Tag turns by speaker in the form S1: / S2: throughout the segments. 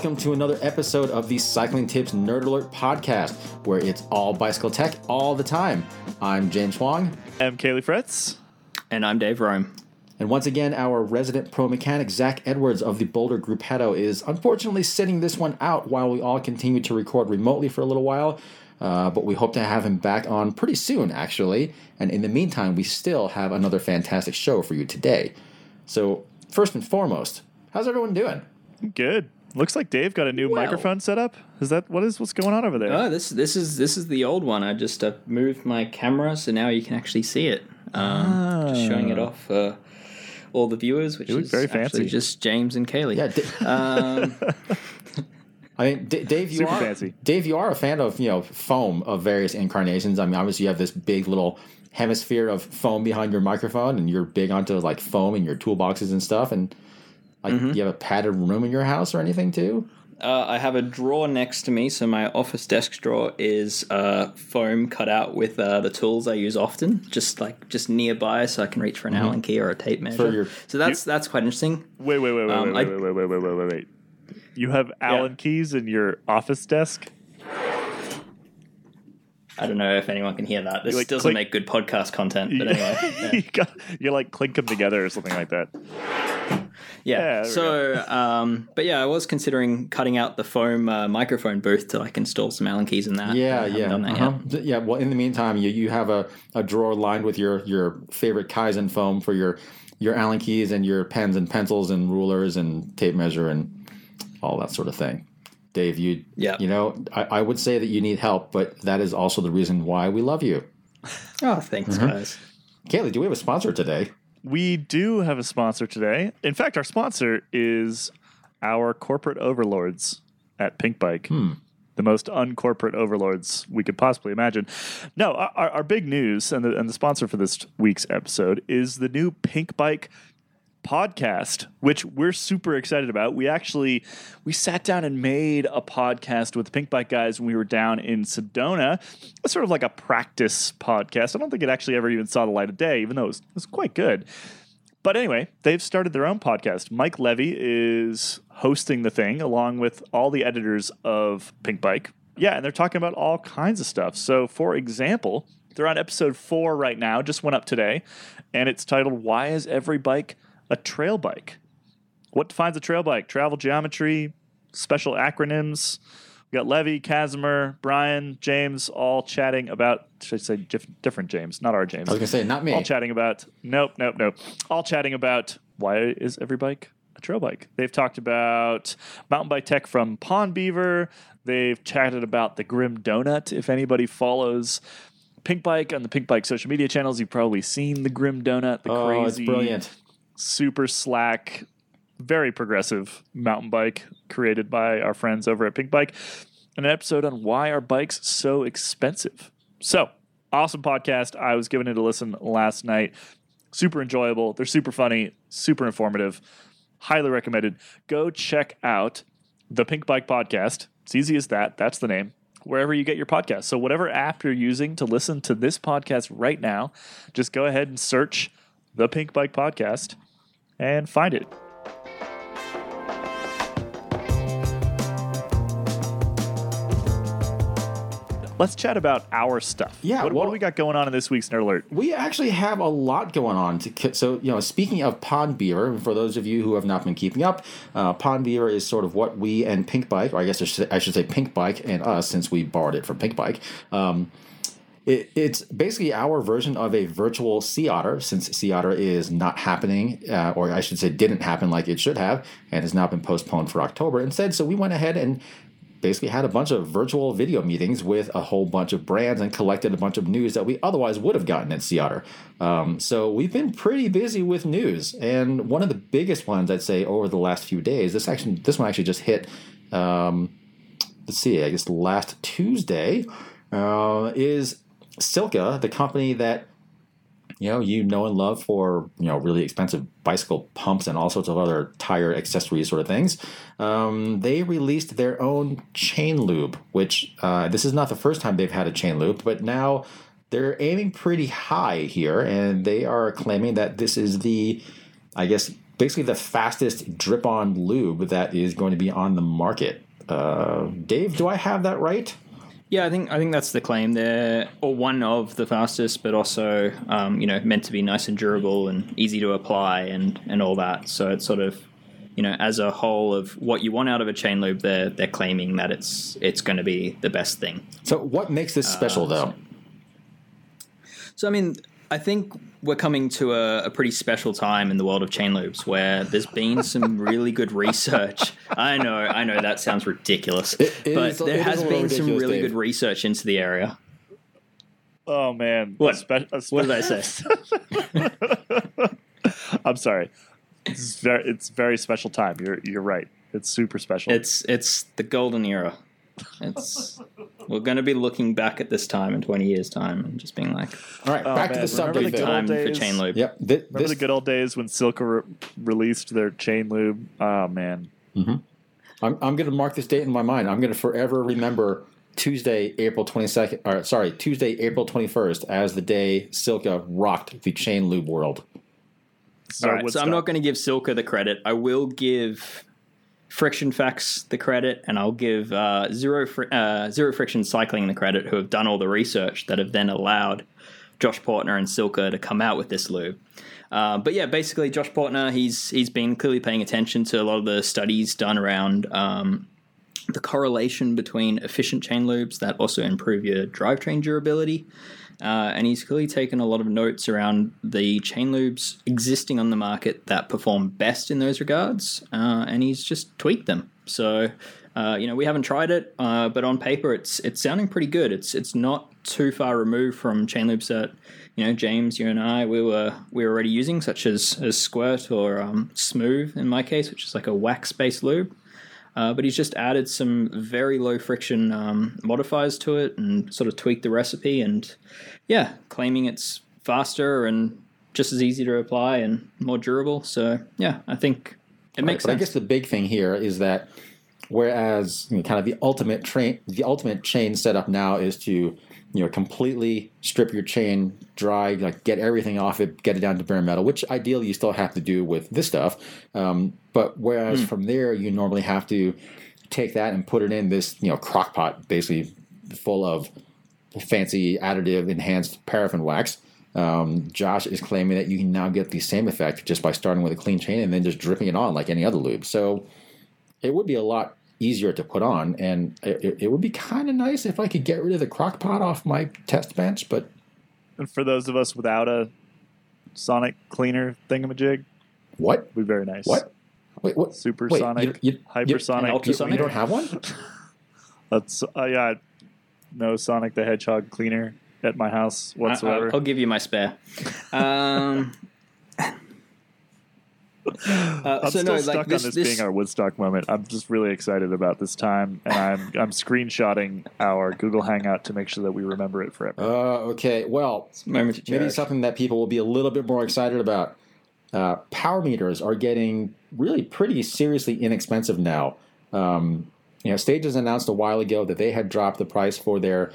S1: welcome to another episode of the Cycling Tips Nerd Alert podcast, where it's all bicycle tech all the time. I'm James Huang.
S2: I'm Caley Fretz.
S3: And I'm Dave Rome.
S1: And once again, our resident pro mechanic, Zach Edwards of the Boulder Gruppetto, is unfortunately sitting this one out while we all continue to record remotely for a little while. Uh, but we hope to have him back on pretty soon, actually. And in the meantime, we still have another fantastic show for you today. So, first and foremost, how's everyone doing?
S2: Good. Looks like Dave got a new
S3: Well.
S2: microphone set up. Is that what is what's going on over there?
S3: Oh, this this is this is the old one. I just uh, moved my camera, so now you can actually see it. Um, Just showing it off for all the viewers, which
S2: Ah.
S3: is
S2: very
S3: actually
S2: fancy.
S3: just James and Caley.
S1: Yeah, D-
S3: Um,
S1: I mean, D- Dave, you
S2: Super
S1: are
S2: fancy.
S1: Dave, you are a fan of you know foam of various incarnations. I mean, obviously you have this big little hemisphere of foam behind your microphone, and you're big onto like foam in your toolboxes and stuff. And like,
S3: Mm-hmm.
S1: do you have a padded room in your house or anything too?
S3: uh, I have a drawer next to me, so my office desk drawer is uh, foam cut out with uh, the tools I use often, just like just nearby, so I can reach for an Allen key or a tape measure.
S1: your-
S3: so that's that's quite interesting.
S2: Wait, wait, wait, wait,
S3: Um,
S2: wait,
S3: I-
S2: wait, wait, wait, wait, wait, wait, wait. You have Allen keys in your office desk.
S3: I don't know if anyone can hear that. This
S2: like,
S3: doesn't
S2: click-
S3: make good podcast content, but anyway. yeah.
S2: you, got, you like clink them together or something like that.
S3: Yeah.
S2: Yeah,
S3: so, um, but yeah, I was considering cutting out the foam uh, microphone booth to like install some Allen keys in that.
S1: Yeah, yeah,
S3: that
S1: uh-huh. Yeah. Well, in the meantime, you you have a, a drawer lined with your your favorite Kaizen foam for your your Allen keys and your pens and pencils and rulers and tape measure and all that sort of thing. Dave, you
S3: Yeah.
S1: you know, I, I would say that you need help, but that is also the reason why we love you.
S3: Oh, thanks,
S1: Mm-hmm.
S3: guys.
S1: Caley, do we have a sponsor today?
S2: We do have a sponsor today. In fact, our sponsor is our corporate overlords at Pink Bike. Hmm. The most uncorporate overlords we could possibly imagine. No, our, our big news and the, and the sponsor for this week's episode is the new Pink Bike podcast which we're super excited about we actually we sat down and made a podcast with the pink bike guys when we were down in sedona it's sort of like a practice podcast i don't think it actually ever even saw the light of day even though it was, it was quite good but anyway, they've started their own podcast. Mike Levy is hosting the thing along with all the editors of Pink Bike. Yeah, and they're talking about all kinds of stuff. So, for example, they're on episode four right now, just went up today, and it's titled Why is Every Bike a Trail Bike? What defines a trail bike? Travel geometry, special acronyms. We got Levy, Kazimer, Brian, James, all chatting about, should I say dif- different James, not our James
S1: I was gonna say not me.
S2: all chatting about nope nope nope all chatting about why is every bike a trail bike they've talked about mountain bike tech from pond beaver they've chatted about the grim donut if anybody follows pink bike on the pink bike social media channels you've probably seen the grim donut the
S1: oh,
S2: crazy
S1: it's brilliant.
S2: Super slack very progressive mountain bike created by our friends over at pink bike an episode on why are bikes so expensive. So awesome podcast. I was giving it a listen last night. Super enjoyable. They're super funny super informative. Highly recommended. Go check out the pink bike podcast. It's easy as that. That's the name. Wherever you get your podcast. So whatever app you're using to listen to this podcast right now just go ahead and search the pink bike podcast and find it let's chat about our stuff
S1: Yeah,
S2: what, what
S1: well-
S2: do we got going on in this week's nerd alert
S1: We actually have a lot going on. To, so, you know, speaking of Pond Beaver, for those of you who have not been keeping up, uh, Pond Beaver is sort of what we and Pink Bike, or I guess I should, I should say Pink Bike and us, since we borrowed it from Pink Bike. Um, it, it's basically our version of a virtual Sea Otter, since Sea Otter is not happening, uh, or I should say, didn't happen like it should have, and has now been postponed for October instead. So we went ahead and basically had a bunch of virtual video meetings with a whole bunch of brands and collected a bunch of news that we otherwise would have gotten at Sea Otter. Um, so we've been pretty busy with news, and one of the biggest ones I'd say over the last few days. This actually, this one actually just hit. Um, let's see, I guess last Tuesday uh, is Silca, the company that you know you know and love for you know really expensive bicycle pumps and all sorts of other tire accessories sort of things um, they released their own chain lube which uh, this is not the first time they've had a chain lube but now they're aiming pretty high here and they are claiming that this is the i guess basically the fastest drip on lube that is going to be on the market. Uh, Dave, do I have that right?
S3: Yeah, I think I think that's the claim there, or one of the fastest, but also um, you know meant to be nice and durable and easy to apply and and all that. So it's sort of you know as a whole of what you want out of a chain lube, they're they're claiming that it's it's going to be the best thing.
S1: So what makes this special, though?
S3: So I mean, I think we're coming to a, a, pretty special time in the world of chain loops where there's been some really good research. I know, I know that sounds ridiculous, it, it but is, there has been some really Dave. good research into the area.
S2: Oh man,
S3: what? Spe- spe- what did I say?
S2: I'm sorry. It's very, it's very special time. You're, you're right. It's super special.
S3: It's, it's the golden era. It's we're going to be looking back at this time in 20 years' time and just being like,
S1: all right, oh, back man. to the subject.
S2: The
S3: time
S2: days,
S3: for chain lube.
S1: Yep.
S2: Th- Remember the good old days when Silca re- released their chain lube? Oh man.
S1: Mm-hmm. I'm I'm going to mark this date in my mind. I'm going to forever remember Tuesday, April 22nd. Or sorry, Tuesday, April 21st as the day Silca rocked the chain lube world.
S3: So, All right, so I'm not going to give Silca the credit. I will give Friction Facts the credit, and I'll give uh, Zero fr- uh, Zero Friction Cycling the credit, who have done all the research that have then allowed Josh Poertner and Silca to come out with this lube. Uh, but yeah, basically, Josh Poertner he's he's been clearly paying attention to a lot of the studies done around um, the correlation between efficient chain lubes that also improve your drivetrain durability uh, and he's clearly taken a lot of notes around the chain lubes existing on the market that perform best in those regards, uh, and he's just tweaked them. So, uh, you know, we haven't tried it, uh, but on paper, it's it's sounding pretty good. It's it's not too far removed from chain lubes that you know James, you and I we were we were already using, such as as Squirt or um, Smoove in my case, which is like a wax based lube. Uh, but he's just added some very low friction um, modifiers to it and sort of tweaked the recipe and yeah, claiming it's faster and just as easy to apply and more durable. So yeah, I think it makes
S1: right,
S3: sense.
S1: I guess the big thing here is that whereas you know, kind of the ultimate train, the ultimate chain setup now is to you know completely strip your chain dry like get everything off it get it down to bare metal which ideally you still have to do with this stuff. Um, but whereas mm. from there you normally have to take that and put it in this you know crock pot basically full of fancy additive enhanced paraffin wax. Um, josh is claiming that you can now get the same effect just by starting with a clean chain and then just dripping it on like any other lube. So it would be a lot easier to put on, and it, it would be kind of nice if I could get rid of the crock pot off my test bench. But
S2: and for those of us without a sonic cleaner thingamajig,
S1: what
S2: would be very nice.
S1: What? Wait, what?
S2: Supersonic, you, you, hypersonic,
S1: you, ultrasonic. You don't have one?
S2: That's uh, yeah. No Sonic the Hedgehog cleaner at my house whatsoever.
S3: I, will give you my spare. Um,
S2: Uh, I'm so still no, stuck like this, on this, this, being our Woodstock moment. I'm just really excited about this time, and I'm I'm screenshotting our Google Hangout to make sure that we remember it forever.
S1: Uh, okay, well, maybe something that people will be a little bit more excited about. Uh, power meters are getting really pretty seriously inexpensive now. Um, you know, Stages announced a while ago that they had dropped the price for their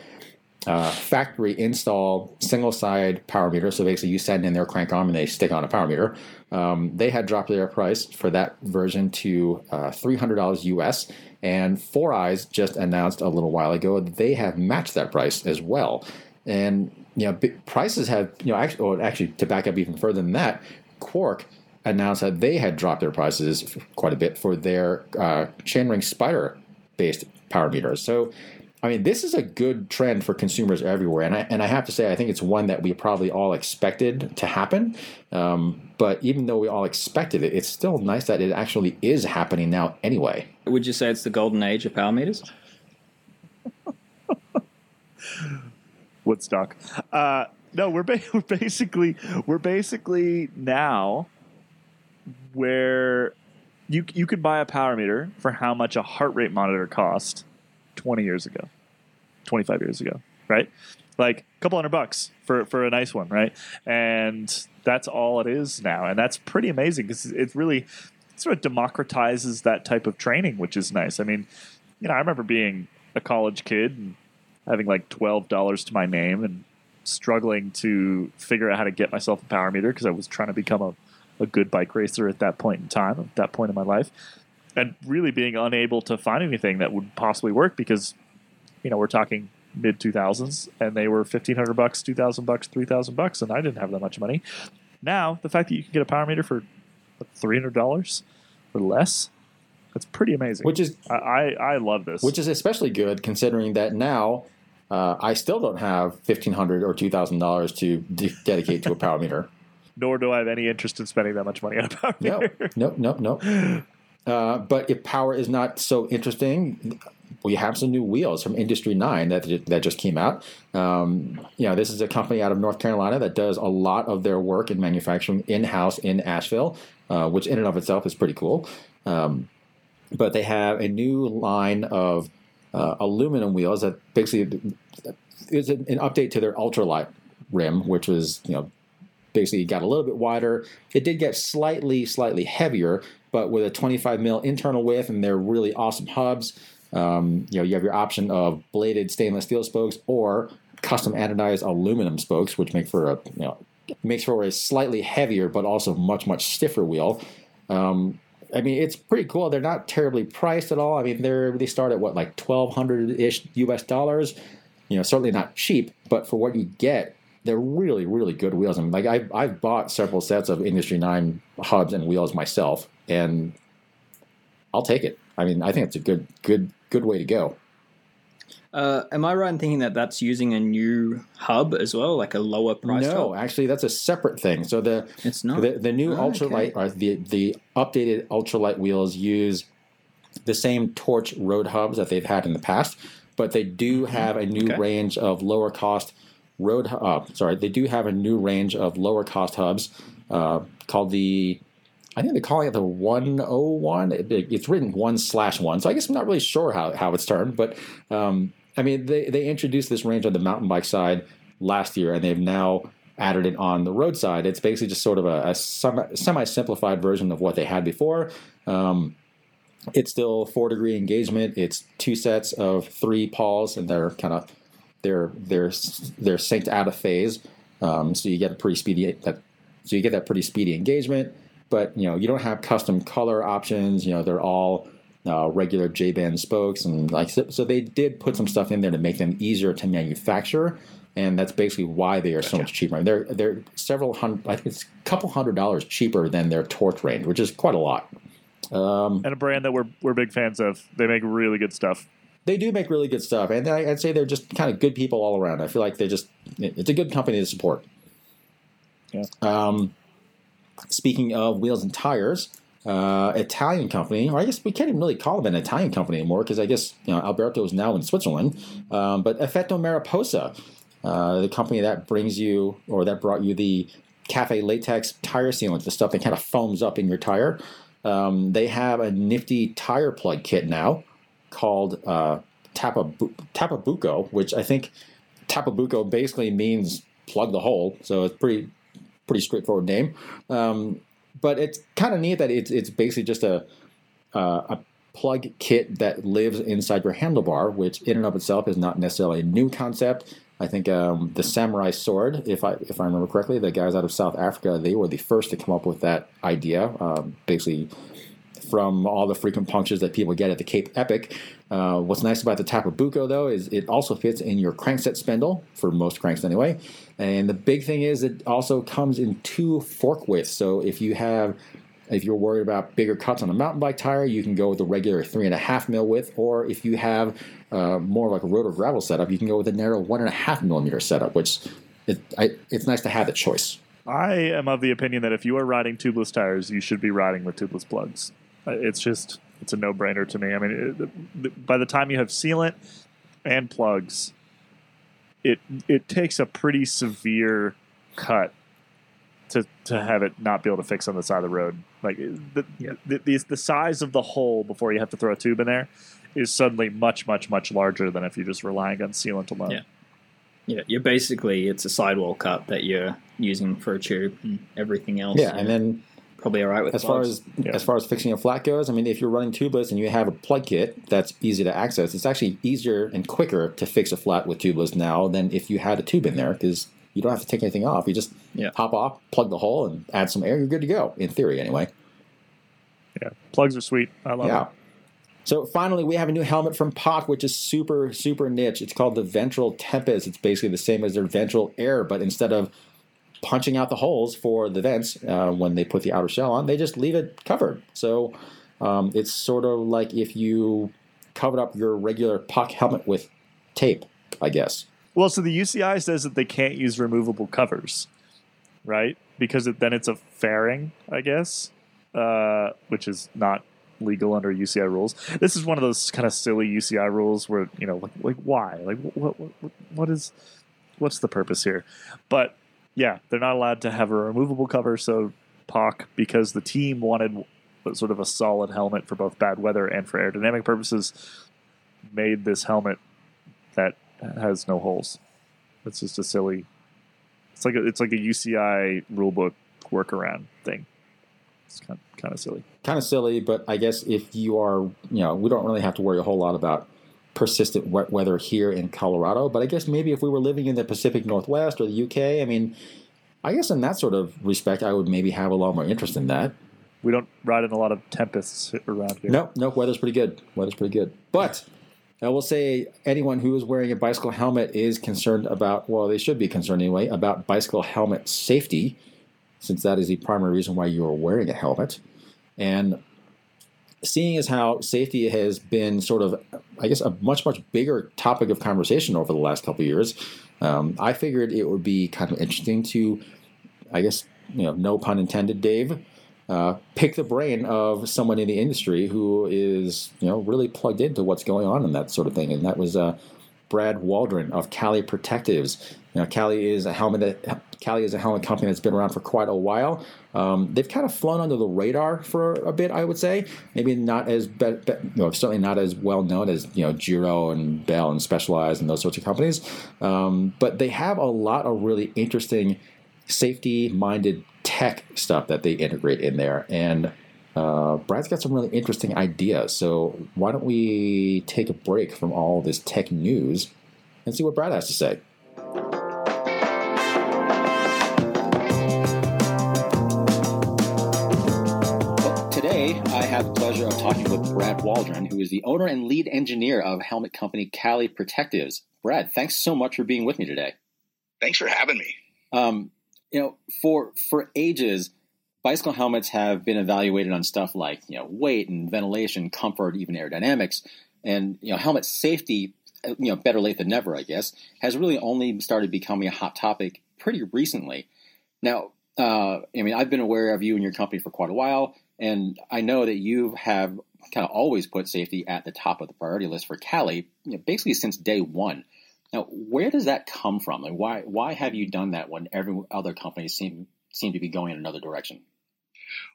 S1: uh, factory install single side power meter. So basically, you send in their crank arm and they stick on a power meter. Um, they had dropped their price for that version to uh, $300 US. And Four Eyes just announced a little while ago they have matched that price as well. And you know, prices have you know actually, or actually to back up even further than that, Quarq announced that they had dropped their prices quite a bit for their uh, Chainring Spider based power meters. So I mean, this is a good trend for consumers everywhere, and I and I have to say, I think it's one that we probably all expected to happen. Um, but even though we all expected it, it's still nice that it actually is happening now. Anyway,
S3: would you say it's the golden age of power meters?
S2: Woodstock. Uh, no, we're, ba- we're basically we're basically now where you you could buy a power meter for how much a heart rate monitor cost 20 years ago. 25 years ago, right? Like a couple hundred bucks for, for a nice one, right? And that's all it is now. And that's pretty amazing because it really sort of democratizes that type of training, which is nice. I mean, you know, I remember being a college kid and having like $12 to my name and struggling to figure out how to get myself a power meter because I was trying to become a, a good bike racer at that point in time, at that point in my life, and really being unable to find anything that would possibly work because, you know, we're talking mid 2000s and they were 1500 bucks, 2000 bucks, 3000 bucks, and I didn't have that much money. Now, the fact that you can get a power meter for $300 or less, that's pretty amazing.
S1: Which is,
S2: I, I, I love this.
S1: Which is especially good considering that now uh, I still don't have fifteen hundred or two thousand dollars to de- dedicate to a power meter.
S2: Nor do I have any interest in spending that much money on a power meter.
S1: No, no, no, no. Uh, but if power is not so interesting, we have some new wheels from Industry Nine that that just came out. Um, you know, this is a company out of North Carolina that does a lot of their work in manufacturing in house in Asheville, uh, which in and of itself is pretty cool. Um, but they have a new line of uh, aluminum wheels that basically is an, update to their ultralight rim, which was you know basically got a little bit wider. It did get slightly slightly heavier, but with a 25 mil internal width and they're really awesome hubs. Um, you know, you have your option of bladed stainless steel spokes or custom anodized aluminum spokes, which make for a you know makes for a slightly heavier but also much much stiffer wheel. Um, I mean, it's pretty cool. They're not terribly priced at all. I mean, they're they start at what like twelve hundred ish U.S. dollars. You know, certainly not cheap, but for what you get, they're really really good wheels. I mean, like I've I've bought several sets of Industry Nine hubs and wheels myself, and I'll take it. I mean, I think it's a good good good way to go.
S3: Uh, am I right in thinking that that's using a new hub as well, like a lower price?
S1: No,
S3: hub?
S1: actually, that's a separate thing. So the
S3: it's not
S1: the, the new oh, ultralight okay. or the the updated ultralight wheels use the same Torch road hubs that they've had in the past, but they do mm-hmm. have a new okay. range of lower cost road. Uh, sorry, they do have a new range of lower cost hubs uh, called the. I think they're calling it the 101. It, it's written one slash one, so I guess I'm not really sure how, how it's termed, but um, I mean, they, they introduced this range on the mountain bike side last year, and they've now added it on the road side. It's basically just sort of a, a semi simplified version of what they had before. Um, it's still four degree engagement. It's two sets of three pawls, and they're kind of they're they're they're synced out of phase. Um, so you get a pretty speedy that so you get that pretty speedy engagement. But you know you don't have custom color options. You know they're all uh, regular J bend spokes, and like so, so, they did put some stuff in there to make them easier to manufacture, and that's basically why they are so much cheaper. they're they're several hundred, I think it's a couple hundred dollars cheaper than their Torch range, which is quite a lot.
S2: Um, and a brand that we're we're big fans of. They make really good stuff.
S1: They do make really good stuff, and I'd say they're just kind of good people all around. I feel like they just it's a good company to support.
S2: Yeah.
S1: Um, speaking of wheels and tires uh, Italian company, or I guess we can't even really call them an Italian company anymore because I guess you know Alberto is now in Switzerland. Um, but Effetto Mariposa, uh, the company that brings you or that brought you the Cafe Latex tire sealant, the stuff that kind of foams up in your tire. Um, they have a nifty tire plug kit now called uh, Tapabu- Tappabuco, which I think Tappabuco basically means plug the hole. So it's pretty pretty straightforward name. Um, but it's kind of neat that it's it's basically just a uh, a plug kit that lives inside your handlebar, which in and of itself is not necessarily a new concept. I think um, the Sahmurai Sword, if I if I remember correctly, the guys out of South Africa, they were the first to come up with that idea. Um, basically, from all the frequent punctures that people get at the Cape Epic. Uh, what's nice about the Tappabuco, though, is it also fits in your crankset spindle, for most cranks anyway. And the big thing is it also comes in two fork widths. So if you have if you're worried about bigger cuts on a mountain bike tire, you can go with the regular three and a half mil width, or if you have uh, more like a road or gravel setup, you can go with a narrow one and a half millimeter setup, which it, I, it's nice to have the choice.
S2: I am of the opinion that if you are riding tubeless tires, you should be riding with tubeless plugs. Uh, it's just it's a no brainer to me. I mean, it, by the time you have sealant and plugs, it it takes a pretty severe cut to to have it not be able to fix on the side of the road. Like the, yeah. the, the, the size of the hole before you have to throw a tube in there is suddenly much much much larger than if you're just relying on sealant alone.
S3: Yeah. Yeah, you're basically it's a sidewall cut that you're using for a tube and everything else.
S1: Yeah, and then
S3: probably all right with
S1: as plugs. far as yeah. as far as fixing a flat goes. I mean, if you're running tubeless and you have a plug kit that's easy to access, it's actually easier and quicker to fix a flat with tubeless now than if you had a tube in there because You don't have to take anything off. You just
S3: yeah.
S1: hop off, plug the hole, and add some air. You're good to go. In theory, anyway.
S2: Yeah, plugs are sweet. I love yeah. it.
S1: So finally, we have a new helmet from POC, which is super, super niche. It's called the Ventral Tempest. It's basically the same as their Ventral Air, but instead of punching out the holes for the vents uh, when they put the outer shell on, they just leave it covered. So um, it's sort of like if you covered up your regular puck helmet with tape, I guess.
S2: Well, so the UCI says that they can't use removable covers, right? Because it, then it's a fairing, I guess, uh, which is not legal under UCI rules. This is one of those kind of silly UCI rules where you know, like, like why, like what, what, what is, what's the purpose here? But yeah, they're not allowed to have a removable cover. So POC, because the team wanted sort of a solid helmet for both bad weather and for aerodynamic purposes, made this helmet that has no holes. It's just a silly. It's like a, it's like a UCI rulebook workaround thing. It's kind kind of silly.
S1: Kind of silly, but I guess if you are, you know, we don't really have to worry a whole lot about persistent wet weather here in Colorado. But I guess maybe if we were living in the Pacific Northwest or the UK, I mean, I guess in that sort of respect, I would maybe have a lot more interest in that.
S2: We don't ride in a lot of tempests around here.
S1: No, no, weather's pretty good. Weather's pretty good. But I will say anyone who is wearing a bicycle helmet is concerned about, well, they should be concerned anyway, about bicycle helmet safety since that is the primary reason why you are wearing a helmet. And seeing as how safety has been sort of, I guess, a much, much bigger topic of conversation over the last couple of years, um, I figured it would be kind of interesting to, I guess, you know, no pun intended, Dave, uh, pick the brain of someone in the industry who is, you know, really plugged into what's going on and that sort of thing. And that was uh, Brad Waldron of Kali Protectives. You know, Kali is a helmet that Kali is a helmet company that's been around for quite a while. Um, they've kind of flown under the radar for a bit, I would say. Maybe not as, be, be, know, certainly not as well known as you know Giro and Bell and Specialized and those sorts of companies. Um, but they have a lot of really interesting safety-minded tech stuff that they integrate in there, and uh, Brad's got some really interesting ideas. So why don't we take a break from all this tech news and see what Brad has to say? Talking with Brad Waldron, who is the owner and lead engineer of helmet company Kali Protectives. Brad, thanks so much for being with me today.
S4: Thanks for having me.
S1: Um, you know, for for ages, bicycle helmets have been evaluated on stuff like you know weight and ventilation, comfort, even aerodynamics, and you know helmet safety. You know, better late than never, I guess, has really only started becoming a hot topic pretty recently. Now, uh, I mean, I've been aware of you and your company for quite a while, and I know that you have kind of always put safety at the top of the priority list for Kali, you know, basically since day one. Now, where does that come from? Like, why why have you done that when every other companies seem seem to be going in another direction?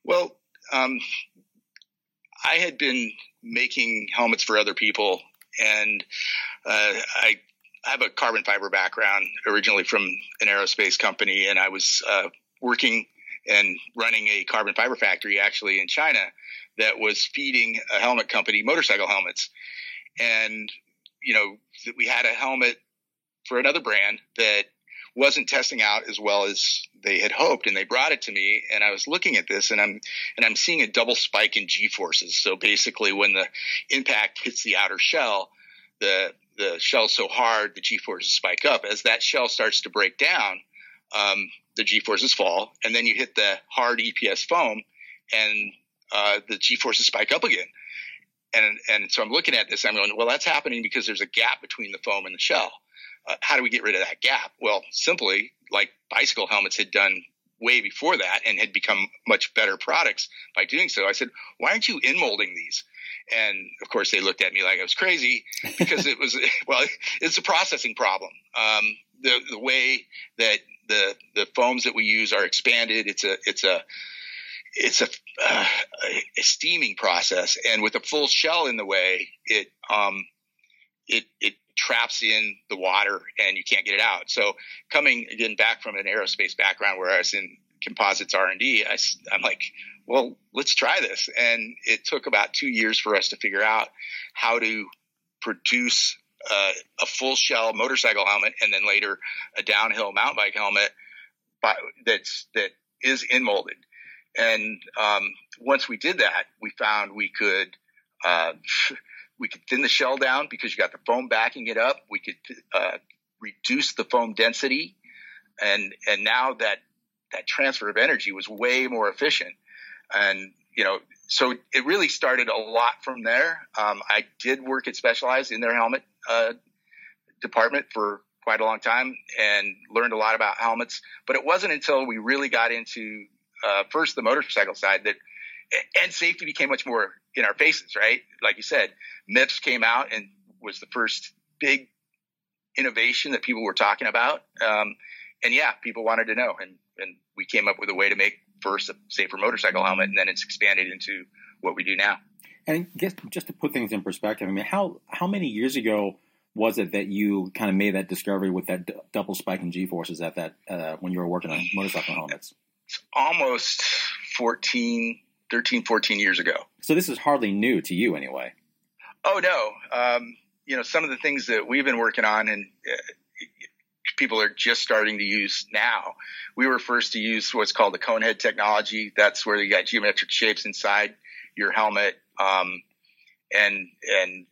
S4: Well, um, I had been making helmets for other people, and uh, I have a carbon fiber background originally from an aerospace company, and I was uh, working and running a carbon fiber factory actually in China that was feeding a helmet company motorcycle helmets. And, you know, we had a helmet for another brand that wasn't testing out as well as they had hoped and they brought it to me and I was looking at this and I'm and I'm seeing a double spike in G forces. So basically when the impact hits the outer shell, the the shell's so hard the G forces spike up. As that shell starts to break down, um, the G forces fall, and then you hit the hard EPS foam, and uh, the G forces spike up again. And and so I'm looking at this, I'm going, well, that's happening because there's a gap between the foam and the shell uh, how do we get rid of that gap? Well, simply like bicycle helmets had done way before that and had become much better products by doing so. I said, why aren't you in molding these? And of course, they looked at me like I was crazy because it was well, it's a processing problem. Um, the the way that the the foams that we use are expanded, it's a it's a it's a, uh, a steaming process, and with a full shell in the way, it um, it it traps in the water and you can't get it out. So coming again back from an aerospace background where I was in composites R&D, I, I'm like, well, let's try this. And it took about two years for us to figure out how to produce uh, a full shell motorcycle helmet and then later a downhill mountain bike helmet by, that's that is in molded. And um, once we did that, we found we could uh, we could thin the shell down because you got the foam backing it up. We could uh, reduce the foam density, and and now that that transfer of energy was way more efficient. And you know, so it really started a lot from there. Um, I did work at Specialized in their helmet uh, department for quite a long time and learned a lot about helmets. But it wasn't until we really got into uh, first the motorcycle side that and safety became much more in our faces, right? Like you said, MIPS came out and was the first big innovation that people were talking about. Um, and yeah, people wanted to know, and and we came up with a way to make first a safer motorcycle helmet, and then it's expanded into what we do now.
S1: And I guess just to put things in perspective, I mean, how how many years ago was it that you kind of made that discovery with that d- double spike in G forces at that uh, when you were working on motorcycle helmets?
S4: It's almost 14, 13, 14 years ago.
S1: So this is hardly new to you, anyway.
S4: Oh no, um, you know some of the things that we've been working on and. Uh, people are just starting to use now. We were first to use what's called the cone head technology. That's where you got geometric shapes inside your helmet, um, and and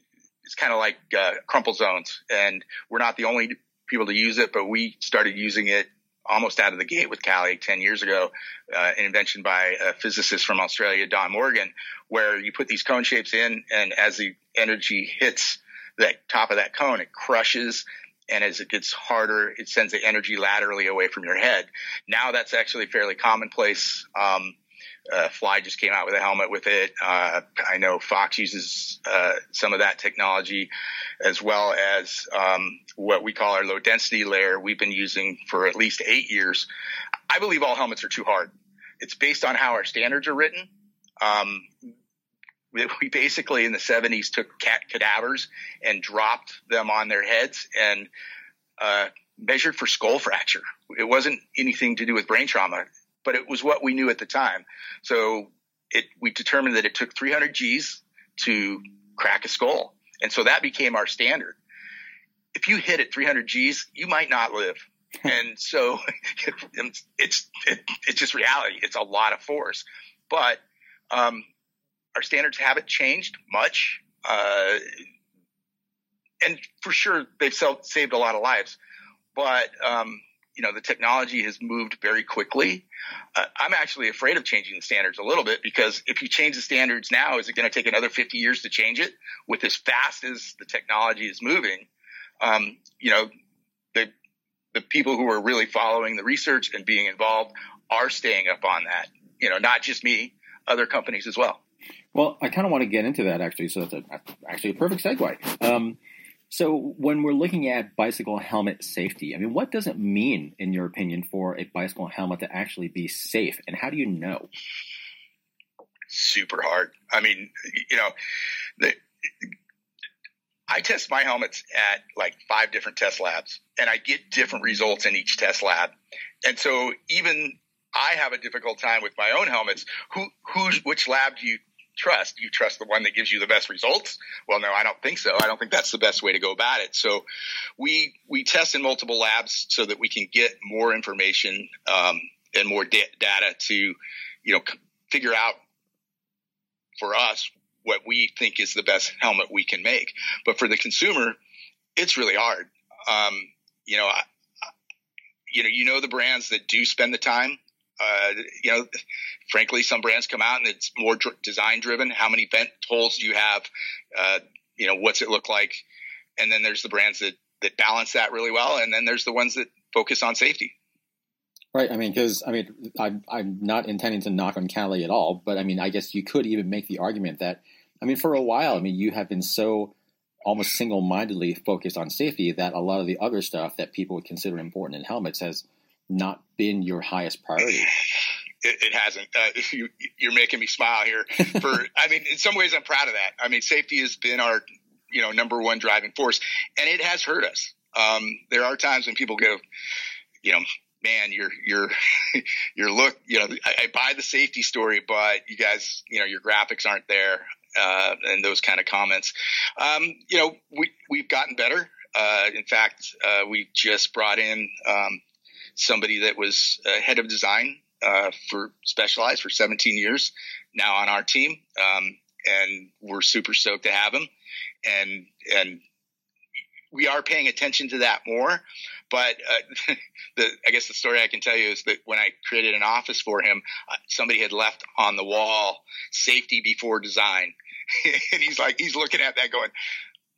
S4: it's kind of like uh, crumple zones. And we're not the only people to use it, but we started using it almost out of the gate with Kali 10 years ago, uh, an invention by a physicist from Australia, Don Morgan, where you put these cone shapes in and as the energy hits the top of that cone, it crushes and as it gets harder, it sends the energy laterally away from your head. Now that's actually fairly commonplace. Um, uh, Fly just came out with a helmet with it. Uh, I know Fox uses uh, some of that technology, as well as um, what we call our low density layer. We've been using for at least eight years. I believe all helmets are too hard. It's based on how our standards are written. Um, we basically in the 70s took cat cadavers and dropped them on their heads and uh, measured for skull fracture. It wasn't anything to do with brain trauma, but it was what we knew at the time. So it, we determined that it took 300 G's to crack a skull. And so that became our standard. If you hit at 300 G's, you might not live. and so it's, it's, it, it's just reality. It's a lot of force, but, um, our standards haven't changed much. Uh, and for sure, they've saved a lot of lives. But, um, you know, the technology has moved very quickly. Uh, I'm actually afraid of changing the standards a little bit because if you change the standards now, is it going to take another 50 years to change it with as fast as the technology is moving? Um, you know, the, the people who are really following the research and being involved are staying up on that. You know, not just me, other companies as well.
S1: Well, I kind of want to get into that actually. So that's a, actually a perfect segue. Um, so when we're looking at bicycle helmet safety, I mean, what does it mean, in your opinion, for a bicycle helmet to actually be safe, and how do you know?
S4: Super hard. I mean, you know, the, I test my helmets at like five different test labs, and I get different results in each test lab. And so even I have a difficult time with my own helmets. Who, who's, which lab do you trust? You trust the one that gives you the best results? Well, no, I don't think so. I don't think that's the best way to go about it. So we, we test in multiple labs so that we can get more information, um, and more da- data to, you know, c- figure out for us what we think is the best helmet we can make. But for the consumer, it's really hard. Um, you know, I, you know, you know the brands that do spend the time uh, you know, frankly, some brands come out and it's more dr- design driven. How many vent holes do you have? Uh, you know, what's it look like? And then there's the brands that, that balance that really well. And then there's the ones that focus on safety.
S1: Right. I mean, because I mean, I'm, I'm not intending to knock on Kali at all, but I mean, I guess you could even make the argument that, I mean, for a while, I mean, you have been so almost single mindedly focused on safety that a lot of the other stuff that people would consider important in helmets has not been your highest priority?
S4: It, it hasn't. Uh, you, you're making me smile here. For I mean, in some ways, I'm proud of that. I mean, safety has been our you know number one driving force, and it has hurt us. Um, there are times when people go, you know, man, your your your look, you know, I, I, buy the safety story, but you guys, you know, your graphics aren't there, uh, and those kind of comments. Um, you know, we we've gotten better. Uh, in fact, uh, we just brought in um, somebody that was head of design uh, for Specialized for 17 years now on our team, um, and we're super stoked to have him. And and we are paying attention to that more. But uh, the, I guess the story I can tell you is that when I created an office for him, uh, somebody had left on the wall safety before design. and he's like, he's looking at that going,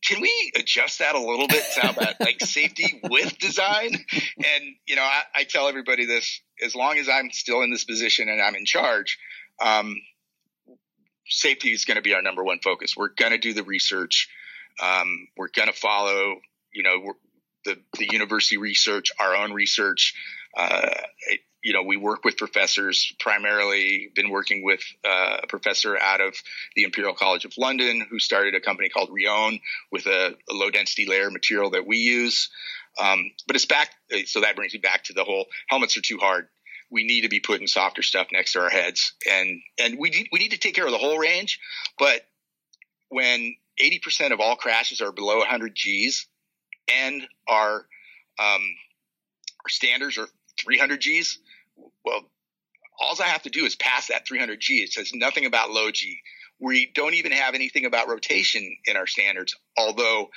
S4: can we adjust that a little bit to how about like safety with design? And, you know, I, I, tell everybody this as long as I'm still in this position and I'm in charge, um, safety is going to be our number one focus. We're going to do the research. Um, we're going to follow, you know, the, the university research, our own research. Uh, you know, we work with professors, primarily been working with uh, a professor out of the Imperial College of London who started a company called Rheon with a, a low density layer material that we use. Um, but it's back. So that brings me back to the whole helmets are too hard. We need to be putting softer stuff next to our heads and, and we need, we need to take care of the whole range. But when 80% of all crashes are below 100 G's and our, um, our standards are 300 G's, well, all I have to do is pass that 300 G. It says nothing about low G. We don't even have anything about rotation in our standards, although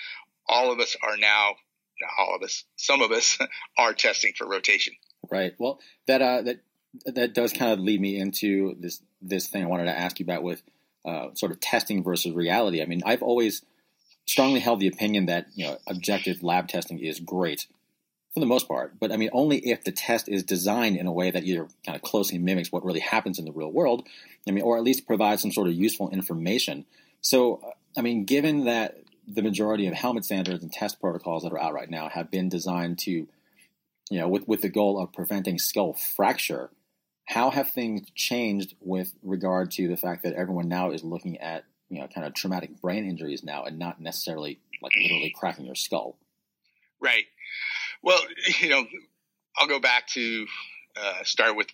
S4: all of us are now, not all of us, some of us are testing for rotation.
S1: Right. Well, that uh, that that does kind of lead me into this this thing I wanted to ask you about with uh, sort of testing versus reality. I mean, I've always strongly held the opinion that you know objective lab testing is great for the most part. But I mean, only if the test is designed in a way that either kind of closely mimics what really happens in the real world, I mean, or at least provides some sort of useful information. So, I mean, given that the majority of helmet standards and test protocols that are out right now have been designed to, you know, with, with the goal of preventing skull fracture, how have things changed with regard to the fact that everyone now is looking at, you know, kind of traumatic brain injuries now and not necessarily like literally cracking your skull?
S4: Right. Well, you know, I'll go back to uh, start with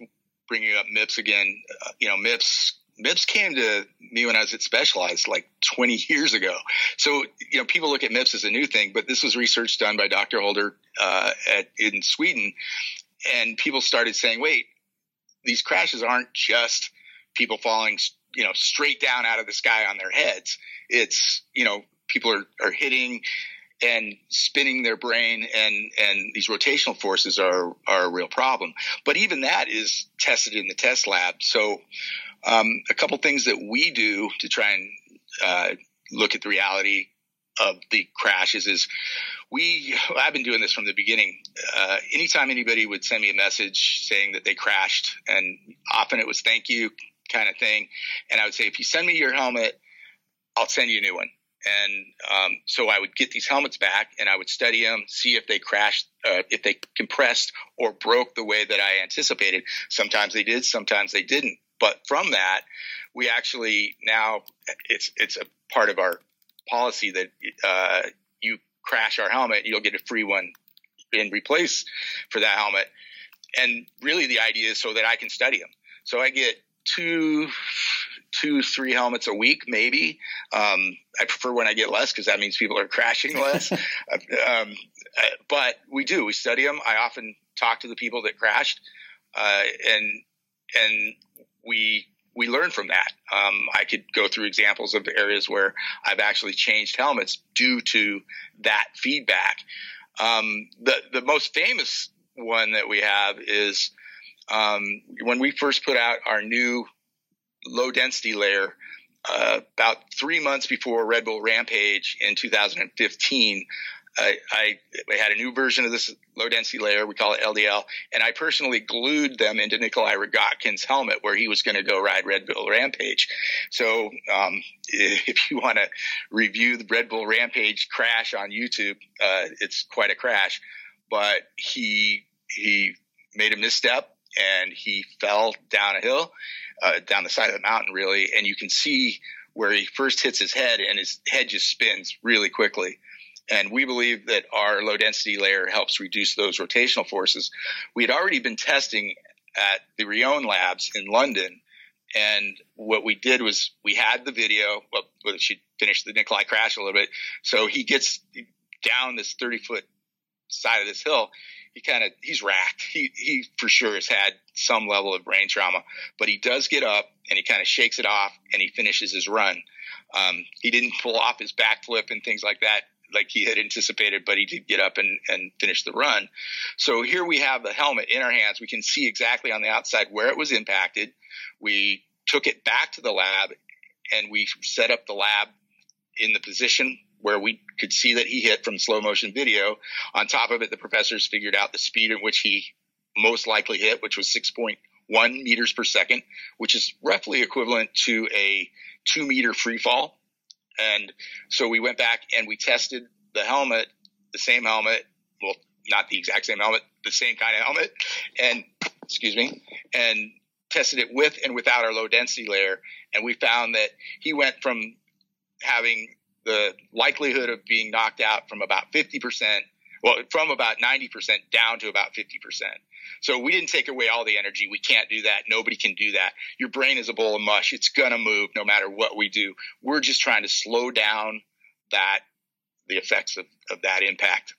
S4: bringing up MIPS again. Uh, you know, MIPS MIPS came to me when I was at Specialized like 20 years ago. So, you know, people look at MIPS as a new thing, but this was research done by Dr. Holder uh, at, in Sweden. And people started saying, wait, these crashes aren't just people falling, you know, straight down out of the sky on their heads. It's, you know, people are, are hitting and spinning their brain and and these rotational forces are are a real problem. But even that is tested in the test lab. So um, a couple things that we do to try and uh, look at the reality of the crashes is we I've been doing this from the beginning. Uh, anytime anybody would send me a message saying that they crashed, and often it was thank you kind of thing, and I would say if you send me your helmet, I'll send you a new one. And um, so I would get these helmets back and I would study them, see if they crashed, uh, if they compressed or broke the way that I anticipated. Sometimes they did, sometimes they didn't. But from that, we actually now it's it's a part of our policy that uh, you crash our helmet, you'll get a free one in replace for that helmet. And really, the idea is so that I can study them. So I get two two, three helmets a week, maybe. Um, I prefer when I get less because that means people are crashing less. um, but we do. We study them. I often talk to the people that crashed, uh, and and we we learn from that. Um, I could go through examples of areas where I've actually changed helmets due to that feedback. Um, the the most famous one that we have is um, when we first put out our new low density layer uh, about three months before Red Bull Rampage in 2015. I, I, I, had a new version of this low density layer. We call it LDL. And I personally glued them into Nicholi Rogatkin's helmet where he was going to go ride Red Bull Rampage. So um, if you want to review the Red Bull Rampage crash on YouTube, uh, it's quite a crash. But he he made a misstep and he fell down a hill uh, down the side of the mountain, really, and you can see where he first hits his head, and his head just spins really quickly. And we believe that our low density layer helps reduce those rotational forces. We had already been testing at the Rheon labs in London And what we did was we had the video. Well, she finished the Nicholi crash a little bit. So he gets down this 30 foot side of this hill. He kind of he's racked. He he for sure has had some level of brain trauma, but he does get up and he kind of shakes it off and he finishes his run. Um, he didn't pull off his backflip and things like that like he had anticipated, but he did get up and, and finish the run. So here we have the helmet in our hands. We can see exactly on the outside where it was impacted. We took it back to the lab and we set up the lab in the position where we could see that he hit from slow motion video. On top of it, the professors figured out the speed at which he most likely hit, which was 6.1 meters per second, which is roughly equivalent to a two meter free fall. And so we went back and we tested the helmet, the same helmet, well, not the exact same helmet, the same kind of helmet, and excuse me, and tested it with and without our low density layer. And we found that he went from having the likelihood of being knocked out from about 50%, well, from about 90% down to about 50%. So we didn't take away all the energy. We can't do that. Nobody can do that. Your brain is a bowl of mush. It's going to move no matter what we do. We're just trying to slow down that, the effects of, of that impact.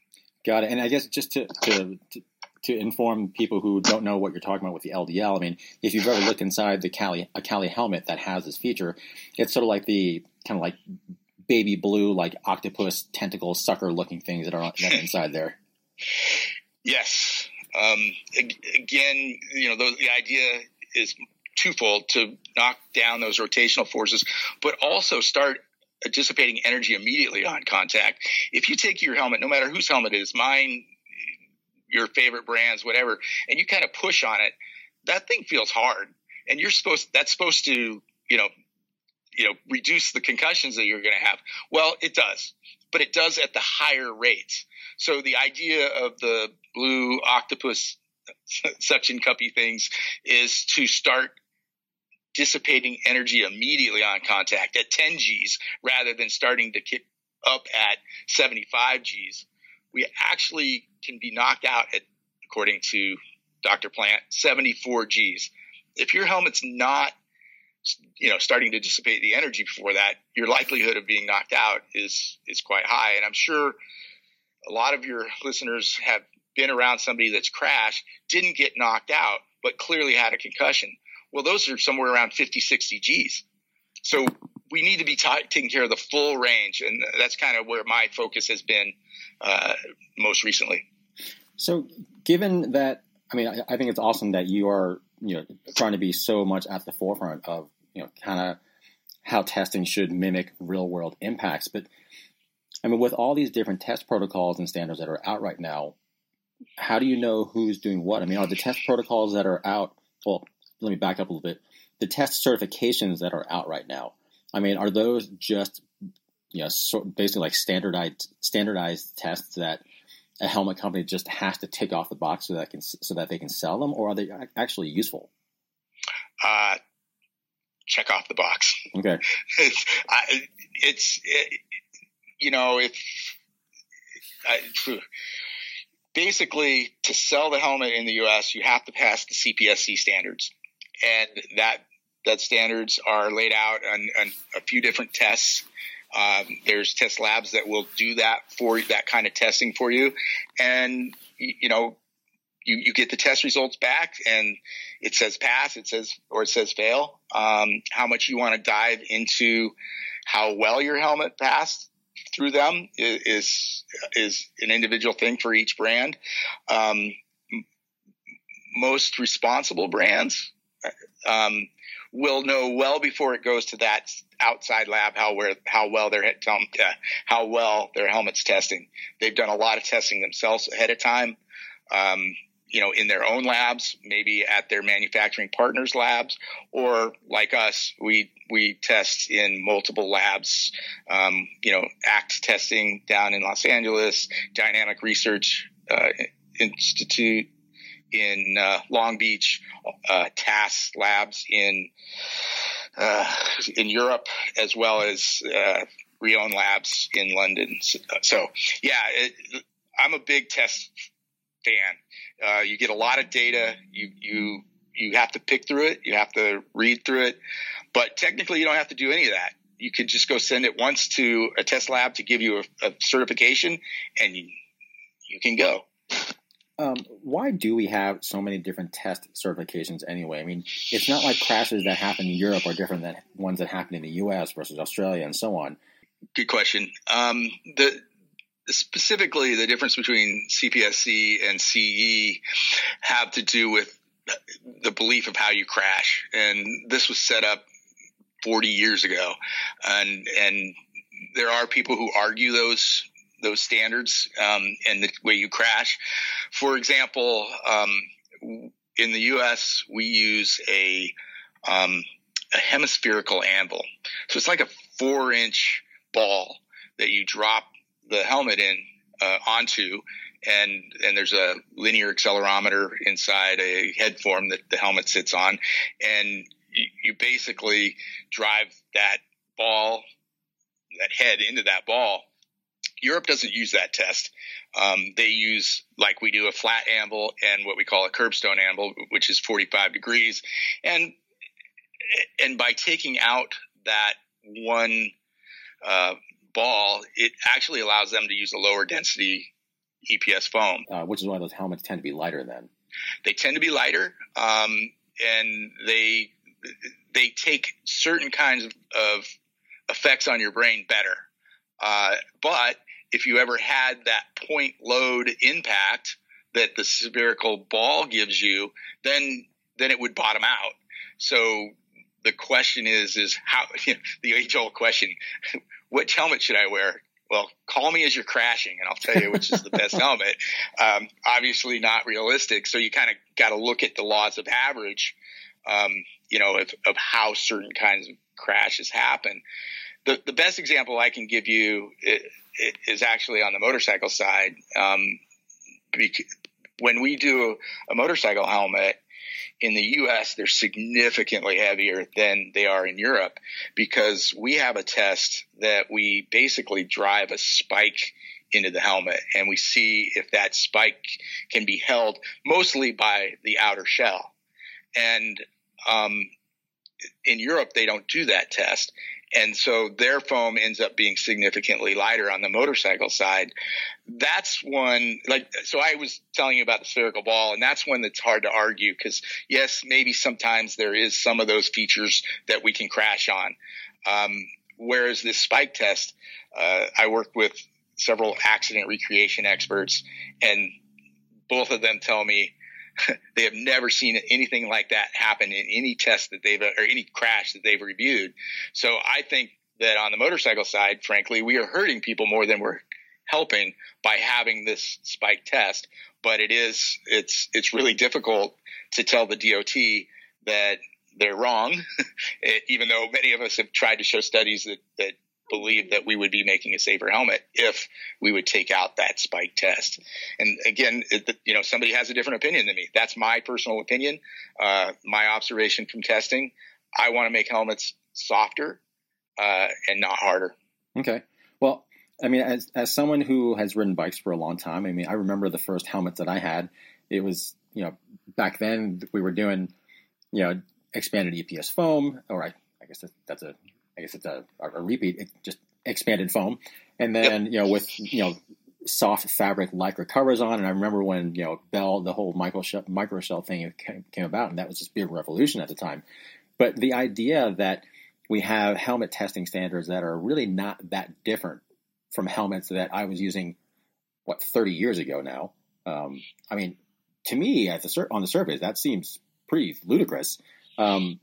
S1: Got it. And I guess just to, to, to to inform people who don't know what you're talking about with the LDL, I mean, if you've ever looked inside the Kali a Kali helmet that has this feature, it's sort of like the kind of like baby blue, like octopus tentacle sucker looking things that are, inside there.
S4: Yes. Um, again, you know, the, the idea is twofold to knock down those rotational forces, but also start dissipating energy immediately on contact. If you take your helmet, no matter whose helmet it is, mine, your favorite brands, whatever, and you kind of push on it, that thing feels hard. And you're supposed, that's supposed to, you know, you know, reduce the concussions that you're going to have. Well, it does, but it does at the higher rates. So the idea of the blue octopus suction cuppy things is to start dissipating energy immediately on contact at 10 Gs rather than starting to kick up at 75 Gs. We actually can be knocked out at, according to Dr. Plant, 74 Gs. If your helmet's not you know starting to dissipate the energy before that your likelihood of being knocked out is is quite high. And i'm sure a lot of your listeners have been around somebody that's crashed didn't get knocked out but clearly had a concussion. Well those are somewhere around 50 60 g's. So we need to be t- taking care of the full range and that's kind of where my focus has been uh, most recently.
S1: So given that i mean I, I think it's awesome that you are you know trying to be so much at the forefront of you know kind of how testing should mimic real world impacts. But I mean, with all these different test protocols and standards that are out right now, how do you know who's doing what? I mean, are the test protocols that are out? Well, let me back up a little bit. The test certifications that are out right now. I mean, are those just you know basically like standardized standardized tests that a helmet company just has to tick off the box so that can so that they can sell them, or are they actually useful?
S4: Uh, check off the box.
S1: Okay.
S4: it's I, it's it, you know if I, basically to sell the helmet in the U.S. you have to pass the CPSC standards, and that that standards are laid out on, on a few different tests um, there's test labs that will do that for that kind of testing for you, and you know you, you get the test results back and it says pass, it says or it says fail. Um, how much you want to dive into how well your helmet passed through them is is an individual thing for each brand. Um, most responsible brands um, will know well before it goes to that outside lab how where how well their uh, how well their helmets testing. They've done a lot of testing themselves ahead of time. Um, you know, in their own labs, maybe at their manufacturing partners' labs, or like us, we we test in multiple labs. Um, you know, ACT testing down in Los Angeles, Dynamic Research uh, Institute in uh, Long Beach, uh, TAS labs in uh, in Europe, as well as uh, Rheon Labs in London. So, so yeah, it, I'm a big test fan. Uh, you get a lot of data. You you you have to pick through it, you have to read through it, but technically you don't have to do any of that. You could just go send it once to a test lab to give you a, a certification, and you, you can go.
S1: Um, why do we have so many different test certifications anyway? I mean, it's not like crashes that happen in Europe are different than ones that happen in the U.S. versus Australia and so on.
S4: Good question. Um, the specifically the difference between CPSC and CE have to do with the belief of how you crash, and this was set up 40 years ago, and and there are people who argue those those standards um, and the way you crash. For example, um, in the U.S., we use a um, a hemispherical anvil, so it's like a four inch ball that you drop the helmet in uh, onto, and and there's a linear accelerometer inside a head form that the helmet sits on, and you, you basically drive that ball, that head into that ball. Europe doesn't use that test. Um, they use, like we do, a flat anvil and what we call a curbstone anvil, which is 45 degrees. And and by taking out that one uh, ball, it actually allows them to use a lower density EPS foam.
S1: Uh, which is why those helmets tend to be lighter then.
S4: They tend to be lighter, um, and they they take certain kinds of, of effects on your brain better. Uh, but if you ever had that point load impact that the spherical ball gives you, then then it would bottom out. So the question is is how you know, the age old question which helmet should I wear? Well, call me as you're crashing, and I'll tell you which is the best helmet. Um, obviously, not realistic. So you kind of got to look at the laws of average, um, you know, of, of how certain kinds of crashes happen. The, the best example I can give you is actually on the motorcycle side. Um, when we do a, motorcycle helmet, in the US, they're significantly heavier than they are in Europe because we have a test that we basically drive a spike into the helmet and we see if that spike can be held mostly by the outer shell. And um, in Europe, they don't do that test and so their foam ends up being significantly lighter on the motorcycle side. That's one like so I was telling you about the spherical ball and that's one that's hard to argue because yes, maybe sometimes there is some of those features that we can crash on. Um, whereas this spike test, uh, I worked with several accident recreation experts and both of them tell me they have never seen anything like that happen in any test that they've or any crash that they've reviewed. So I think that on the motorcycle side, frankly, we are hurting people more than we're helping by having this spike test. But it is it's it's really difficult to tell the DOT that they're wrong, even though many of us have tried to show studies that that believe that we would be making a safer helmet if we would take out that spike test. And again, it, you know, somebody has a different opinion than me. That's my personal opinion. Uh, my observation from testing. I want to make helmets softer uh, and not harder.
S1: Okay. Well, I mean, as as someone who has ridden bikes for a long time, I mean, I remember the first helmets that I had. It was, you know, back then we were doing, you know, expanded EPS foam, or I, I guess that's a I guess it's a, a repeat, just expanded foam, and then yep. you know with you know soft fabric lycra covers on. And I remember when you know Bell, the whole micro shell, micro shell thing came, came about, and that was this big revolution at the time. But the idea that we have helmet testing standards that are really not that different from helmets that I was using, what 30 years ago now. Um, I mean, to me, at the on the surface, that seems pretty ludicrous. Um,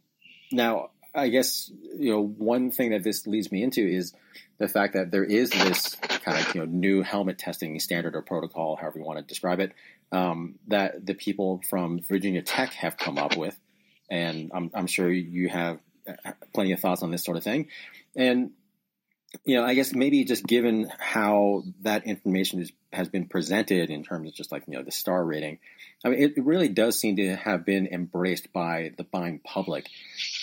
S1: now, I guess you know one thing that this leads me into is the fact that there is this kind of you know new helmet testing standard or protocol, however you want to describe it, um, that the people from Virginia Tech have come up with, and I'm, I'm sure you have uh, plenty of thoughts on this sort of thing, and you know, I guess maybe just given how that information is, has been presented in terms of just like, you know, the star rating, I mean, it, really does seem to have been embraced by the buying public.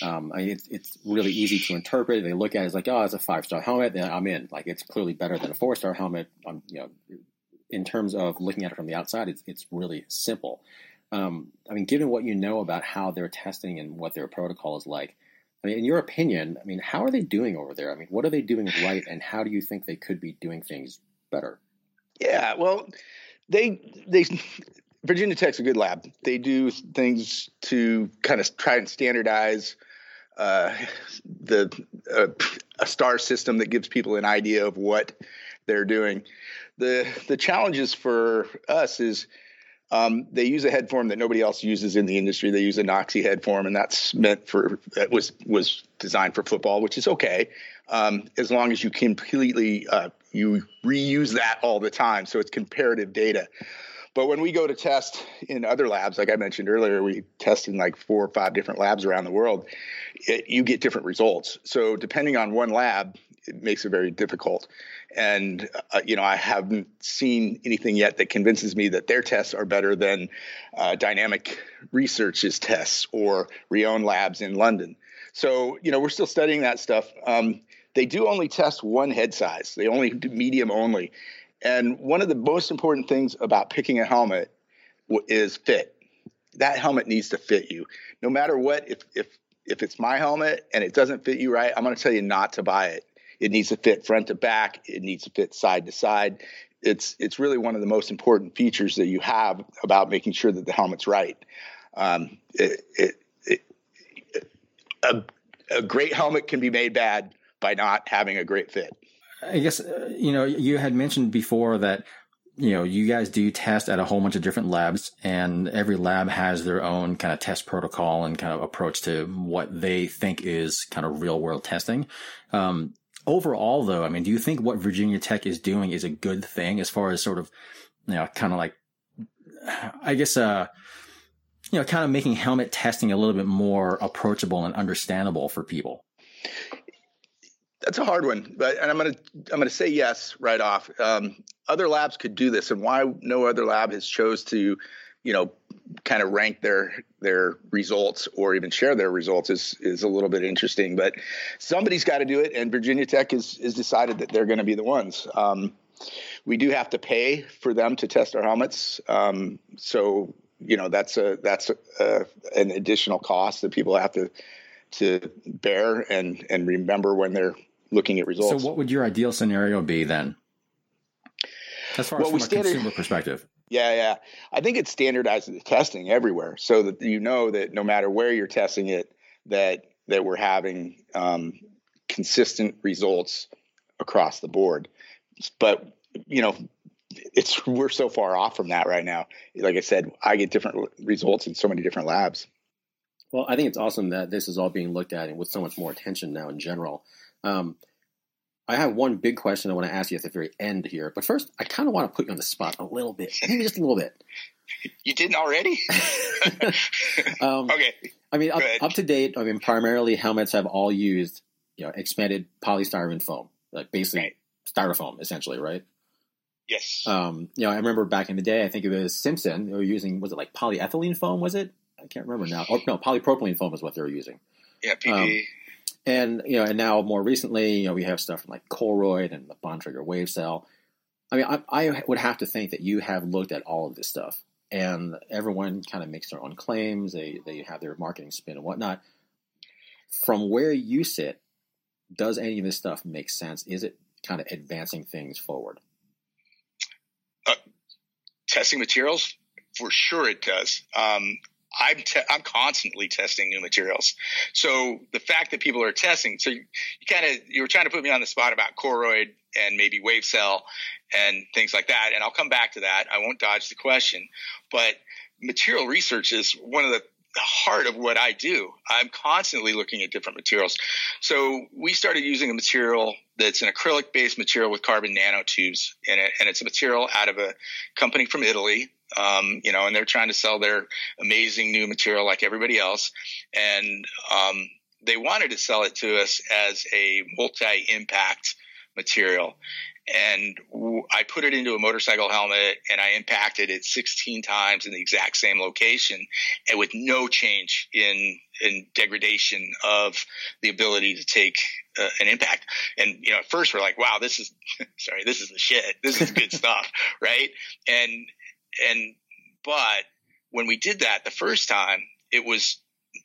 S1: Um, I mean, it's, it's really easy to interpret. They look at it as like, oh, it's a five star helmet, then I'm in. Like, it's clearly better than a four star helmet. Um, you know, in terms of looking at it from the outside, it's, it's really simple. Um, I mean, given what you know about how they're testing and what their protocol is like, I mean, in your opinion, I mean, how are they doing over there? I mean, what are they doing right, and how do you think they could be doing things better?
S4: Yeah, well, they they Virginia Tech's a good lab. They do things to kind of try and standardize uh, the uh, a star system that gives people an idea of what they're doing. The the challenges for us is um, they use a head form that nobody else uses in the industry. They use a NOCSAE head form, and that's meant for that was was designed for football, which is okay um, as long as you completely uh, you reuse that all the time. So it's comparative data. But when we go to test in other labs, like I mentioned earlier, we test in like four or five different labs around the world. It, you get different results. So depending on one lab, it makes it very difficult. And uh, you know, I haven't seen anything yet that convinces me that their tests are better than uh, Dynamic Research's tests or Rheon Labs in London. So you know, we're still studying that stuff. Um, they do only test one head size. They only do medium only. And one of the most important things about picking a helmet is fit. That helmet needs to fit you. No matter what, if if if it's my helmet and it doesn't fit you right, I'm going to tell you not to buy it. It needs to fit front to back. It needs to fit side to side. It's it's really one of the most important features that you have about making sure that the helmet's right. Um, it, it, it, a, a great helmet can be made bad by not having a great fit.
S5: I guess uh, you know you had mentioned before that you know you guys do test at a whole bunch of different labs and every lab has their own kind of test protocol and kind of approach to what they think is kind of real world testing um, overall though i mean do you think what virginia tech is doing is a good thing as far as sort of you know kind of like i guess uh you know kind of making helmet testing a little bit more approachable and understandable for people
S4: that's a hard one, but and I'm gonna I'm gonna say yes right off. Um, other labs could do this, and why no other lab has chose to, you know, kind of rank their their results or even share their results is is a little bit interesting. But somebody's got to do it, and Virginia Tech is is decided that they're going to be the ones. Um, we do have to pay for them to test our helmets, um, so you know that's a that's a, a, an additional cost that people have to to bear and and remember when they're looking at results.
S5: So, what would your ideal scenario be then, as far well, as from a standard, consumer perspective?
S4: Yeah, yeah. I think it's standardizes the testing everywhere, so that you know that no matter where you're testing it, that that we're having um, consistent results across the board. But you know, it's we're so far off from that right now. Like I said, I get different results in so many different labs.
S1: Well, I think it's awesome that this is all being looked at and with so much more attention now in general. Um, I have one big question I want to ask you at the very end here, but first, I kind of want to put you on the spot a little bit, maybe just a little bit.
S6: You didn't already?
S4: um, okay.
S1: I mean, up, up, to date, I mean, primarily helmets have all used, you know, expanded polystyrene foam, like basically right. styrofoam, essentially, right?
S6: Yes.
S1: Um, you know, I remember back in the day, I think it was Simpson. They were using was it like polyethylene foam? Was it? I can't remember now. Or no, polypropylene foam is what they were using.
S6: Yeah, PP. Um,
S1: and you know, and now more recently, you know, we have stuff from like Koroyd and the Bontrager Wave Cell. I mean, I, I would have to think that you have looked at all of this stuff, and everyone kind of makes their own claims. They they have their marketing spin and whatnot. From where you sit, does any of this stuff make sense? Is it kind of advancing things forward?
S6: Uh, testing materials, for sure, it does. Um, I'm te- I'm constantly testing new materials. So the fact that people are testing, so you, you kind of you were trying to put me on the spot about Koroyd and maybe wave cell and things like that, and I'll come back to that. I won't dodge the question, but material research is one of the the heart of what I do. I'm constantly looking at different materials. So we started using a material that's an acrylic based material with carbon nanotubes in it. And it's a material out of a company from Italy um, you know, and they're trying to sell their amazing new material like everybody else. And um, they wanted to sell it to us as a multi impact material. And I put it into a motorcycle helmet and I impacted it 16 times in the exact same location and with no change in, in degradation of the ability to take uh, an impact. And, you know, at first we're like, wow, this is, sorry, this is the shit. This is good stuff. Right. And, and but
S4: when we did that the first time, it was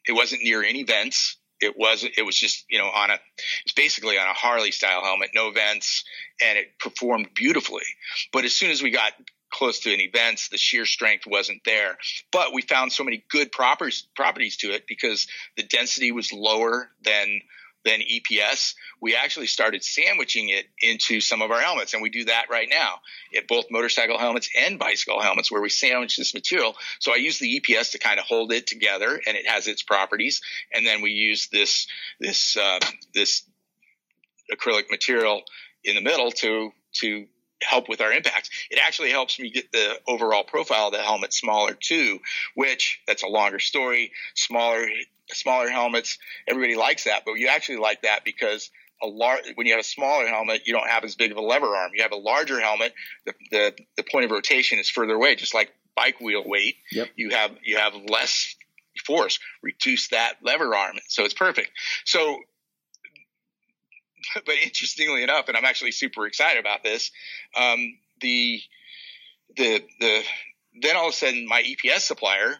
S4: it wasn't near any vents. It was it was just you know on a it's basically on a Harley style helmet, no vents, and it performed beautifully. But as soon as we got close to any vents, the sheer strength wasn't there. But we found so many good properties properties to it because the density was lower than than EPS, we actually started sandwiching it into some of our helmets. And we do that right now at both motorcycle helmets and bicycle helmets where we sandwich this material. So I use the EPS to kind of hold it together and it has its properties. And then we use this, this, uh, this acrylic material in the middle to, to help with our impacts. It actually helps me get the overall profile of the helmet smaller too, which that's a longer story. Smaller smaller helmets, everybody likes that, but you actually like that because a large when you have a smaller helmet, you don't have as big of a lever arm. You have a larger helmet, the the, the point of rotation is further away, just like bike wheel weight.
S7: Yep.
S4: You have you have less force, reduce that lever arm, so it's perfect. So but interestingly enough, and I'm actually super excited about this, um, the the the then all of a sudden my EPS supplier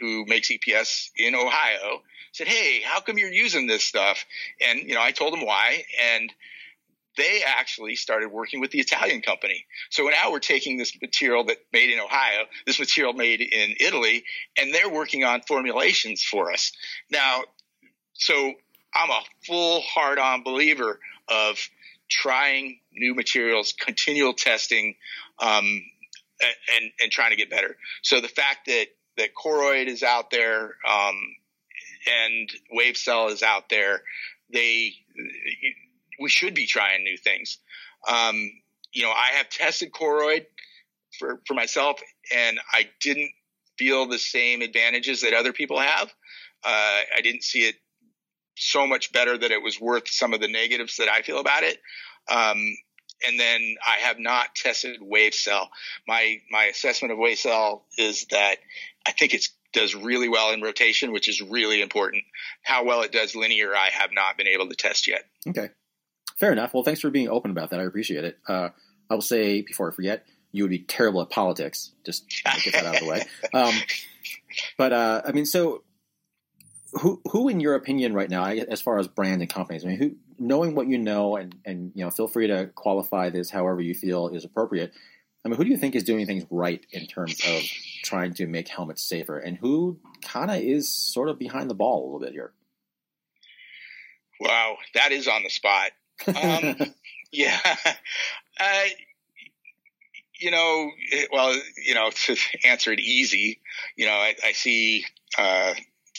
S4: who makes EPS in Ohio said, Hey, how come you're using this stuff? And, you know, I told them why. And they actually started working with the Italian company. So now we're taking this material that made in Ohio, this material made in Italy, and they're working on formulations for us. Now, so I'm a full hard on believer of trying new materials, continual testing, um, and, and trying to get better. So the fact that that Koroyd is out there um, and WaveCell is out there. They we should be trying new things. Um, you know, I have tested Koroyd for for myself, and I didn't feel the same advantages that other people have. Uh, I didn't see it so much better that it was worth some of the negatives that I feel about it. Um, and then I have not tested WaveCell. My my assessment of WaveCell is that I think it does really well in rotation, which is really important. How well it does linear, I have not been able to test yet.
S7: Okay, fair enough. Well, thanks for being open about that. I appreciate it. Uh, I will say before I forget, you would be terrible at politics. Just get that out of the way. Um, but uh, I mean, so who who in your opinion right now, as far as brand and companies, I mean, who knowing what you know, and and you know, feel free to qualify this however you feel is appropriate. I mean, who do you think is doing things right in terms of trying to make helmets safer, and who kind of is sort of behind the ball a little bit here?
S4: Wow, that is on the spot. Um, yeah, uh, you know, well, you know, to answer it easy, you know, I, I see uh,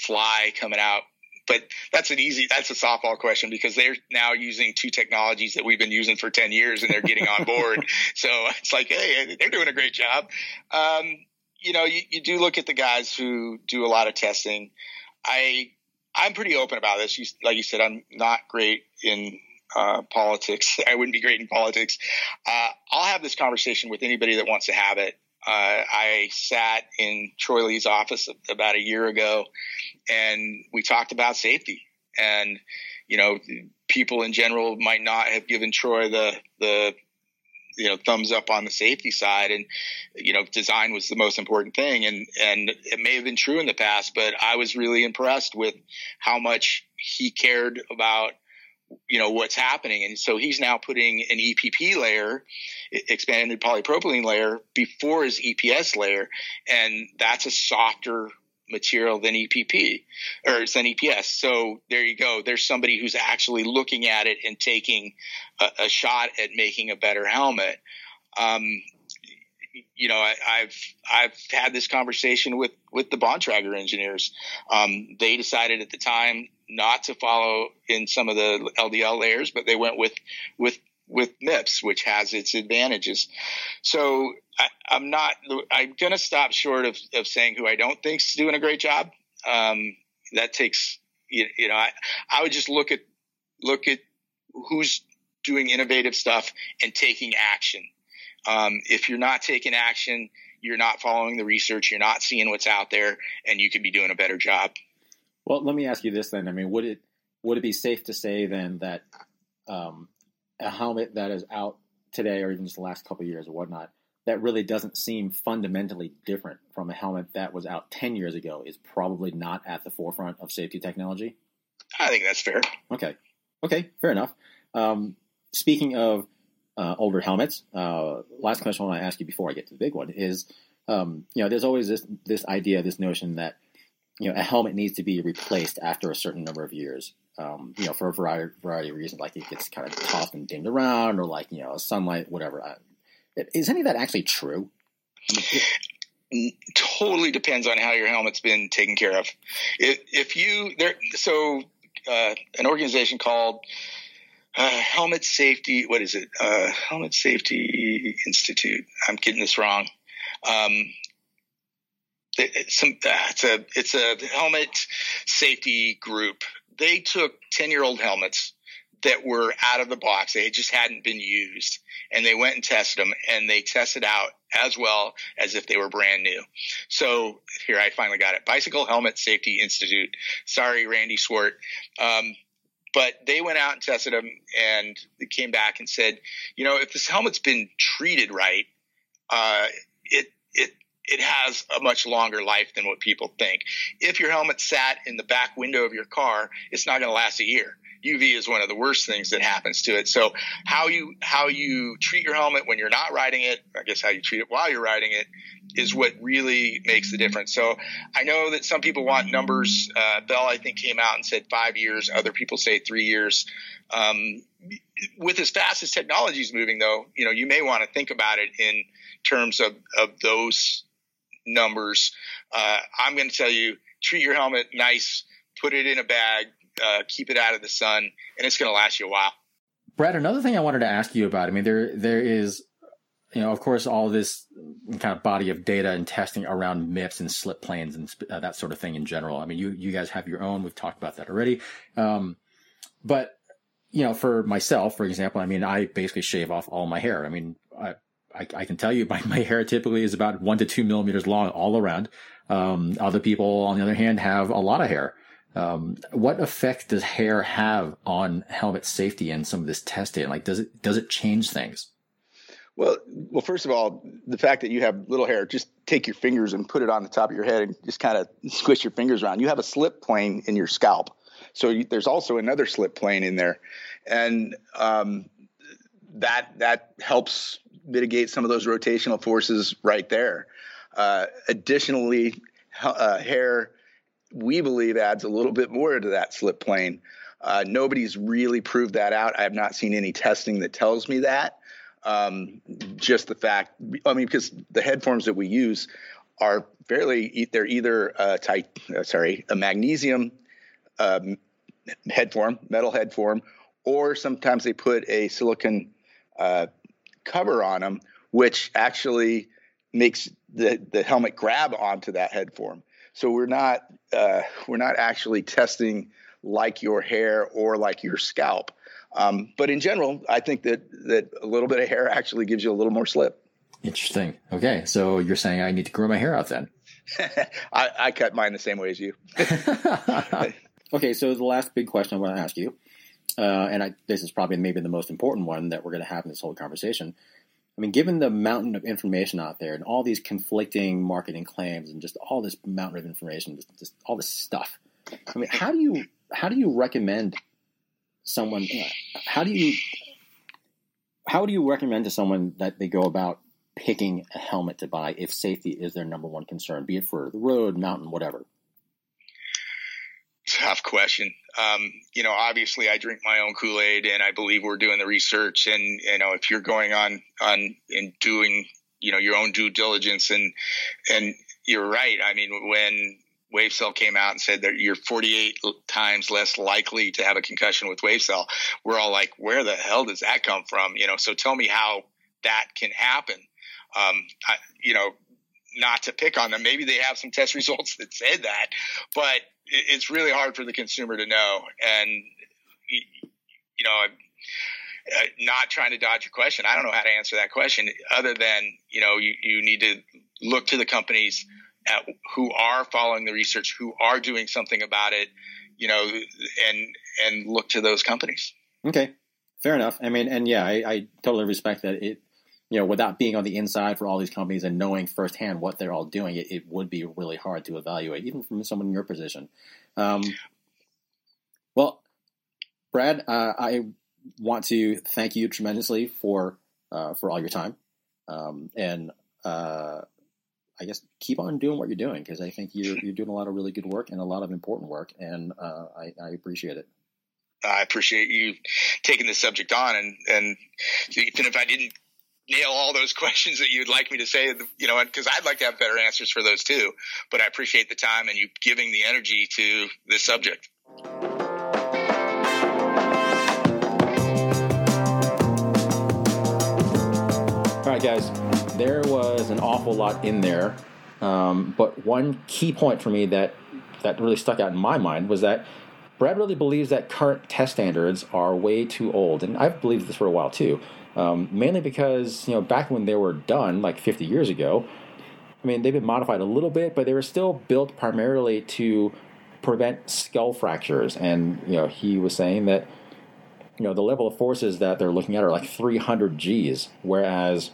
S4: Fly coming out. But that's an easy that's a softball question because they're now using two technologies that we've been using for 10 years and they're getting on board. So it's like hey they're doing a great job. Um, you know you, you do look at the guys who do a lot of testing. I i'm pretty open about this. You, like you said i'm not great in uh, politics. I wouldn't be great in politics. Uh, i'll have this conversation with anybody that wants to have it uh, I sat in Troy Lee's office about a year ago, and we talked about safety. And you know, people in general might not have given Troy the the you know thumbs up on the safety side, and you know, design was the most important thing. And and it may have been true in the past, but I was really impressed with how much he cared about you know what's happening. And so he's now putting an epp layer expanded polypropylene layer before his eps layer. And that's a softer material than epp or than eps so there you go. There's somebody who's actually looking at it and taking a, a shot at making a better helmet. Um, you know, I, have I've had this conversation with with the Bontrager engineers. Um, they decided at the time not to follow in some of the LDL layers, but they went with with with MIPS, which has its advantages. So I, am not. I'm going to stop short of, of saying who I don't think's doing a great job. Um, that takes you, you know. I I would just look at look at who's doing innovative stuff and taking action. Um, if you're not taking action, you're not following the research, you're not seeing what's out there, and you could be doing a better job.
S7: Well, let me ask you this then. I mean, would it would it be safe to say then that um, a helmet that is out today, or even just the last couple years or whatnot, that really doesn't seem fundamentally different from a helmet that was out 10 years ago is probably not at the forefront of safety technology?
S4: I think that's fair.
S7: Okay. Okay, fair enough. Um, speaking of uh, older helmets, uh, last question I want to ask you before I get to the big one is, um, you know, there's always this this idea, this notion that you know a helmet needs to be replaced after a certain number of years. Um, you know, for a variety, variety of reasons, like it gets kind of tossed and dinged around, or like you know, sunlight, whatever. Is any of that actually true? I mean,
S4: it, totally depends on how your helmet's been taken care of. If, if you there, so uh, an organization called uh, Helmet Safety. What is it? Uh, helmet Safety Institute. I'm getting this wrong. Um, it's, some, uh, it's a it's a helmet safety group. They took ten year old helmets that were out of the box. They just hadn't been used, and they went and tested them, and they tested out as well as if they were brand new. So here I finally got it. Bicycle Helmet Safety Institute. Sorry, Randy Swart. Um, but they went out and tested them, and they came back and said, you know, if this helmet's been treated right, uh, it it it has a much longer life than what people think. If your helmet sat in the back window of your car, it's not going to last a year. UV is one of the worst things that happens to it. So how you how you treat your helmet when you're not riding it, I guess how you treat it while you're riding it, is what really makes the difference. So I know that some people want numbers. Uh, Bell I think came out and said five years. Other people say three years. Um, with as fast as technology is moving, though, you know you may want to think about it in terms of of those numbers. Uh, I'm going to tell you, treat your helmet nice, put it in a bag, uh, keep it out of the sun, and it's going to last you a while.
S1: Brad, another thing I wanted to ask you about. I mean, there there is, you know, of course, all this kind of body of data and testing around MIPS and slip planes and uh, that sort of thing in general. I mean, you you guys have your own. We've talked about that already. Um, but you know, for myself, for example, I mean, I basically shave off all my hair. I mean, I I, can tell you my, my hair typically is about one to two millimeters long all around. Um, other people, on the other hand, have a lot of hair. Um, what effect does hair have on helmet safety and some of this testing? Like, does it does it change things?
S8: Well, well, first of all, the fact that you have little hair, just take your fingers and put it on the top of your head and just kind of squish your fingers around. You have a slip plane in your scalp, so you, there's also another slip plane in there, and um, that that helps mitigate some of those rotational forces right there. Uh, additionally, uh, hair we believe adds a little bit more to that slip plane. Uh, nobody's really proved that out. I have not seen any testing that tells me that. Um, just the fact, I mean, because the head forms that we use are fairly, they're either uh, tight, uh, sorry, a magnesium um, head form, metal head form, or sometimes they put a silicon uh, cover on them, which actually makes the, the helmet grab onto that head form. So we're not uh, we're not actually testing like your hair or like your scalp. Um, but in general, I think that that a little bit of hair actually gives you a little more slip.
S1: Interesting. Okay, so you're saying I need to grow my hair out then?
S8: I, I cut mine the same way as you.
S7: okay, so the last big question I want to ask you, uh, and I, this is probably maybe the most important one that we're going to have in this whole conversation. I mean, given the mountain of information out there and all these conflicting marketing claims and just all this mountain of information, just, just all this stuff. I mean, how do you how do you recommend someone? Uh, how do you how do you recommend to someone that they go about picking a helmet to buy if safety is their number one concern, be it for the road, mountain, whatever?
S4: Tough question. Um, you know, obviously, I drink my own Kool Aid, and I believe we're doing the research. And you know, if you're going on on and doing you know your own due diligence, and and you're right. I mean, when WaveCell came out and said that you're 48 times less likely to have a concussion with WaveCell, we're all like, where the hell does that come from? You know, so tell me how that can happen. Um, I, you know, not to pick on them. Maybe they have some test results that said that, but it's really hard for the consumer to know. And you know, uh, not trying to dodge your question. I don't know how to answer that question other than you know you, you need to look to the companies at, who are following the research, who are doing something about it, you know, and and look to those companies.
S7: Okay, fair enough. I mean, and yeah, I, I totally respect that. It you know, without being on the inside for all these companies and knowing firsthand what they're all doing, it, it would be really hard to evaluate, even from someone in your position. Um, well, Brad, uh, I want to thank you tremendously for uh, for all your time, um, and uh, I guess keep on doing what you're doing because I think you're you're doing a lot of really good work and a lot of important work, and uh, I, I appreciate it.
S4: I appreciate you taking this subject on, and and even if I didn't nail all those questions that you'd like me to say, you know, because I'd like to have better answers for those too. But I appreciate the time and you giving the energy to this subject.
S1: All right, guys, there was an awful lot in there. Um, but one key point for me that that really stuck out in my mind was that Brad really believes that current test standards are way too old, and I've believed this for a while too. Um, mainly because you know back when they were done, like 50 years ago, I mean they've been modified a little bit, but they were still built primarily to prevent skull fractures. And you know he was saying that you know the level of forces that they're looking at are like 300 G's, whereas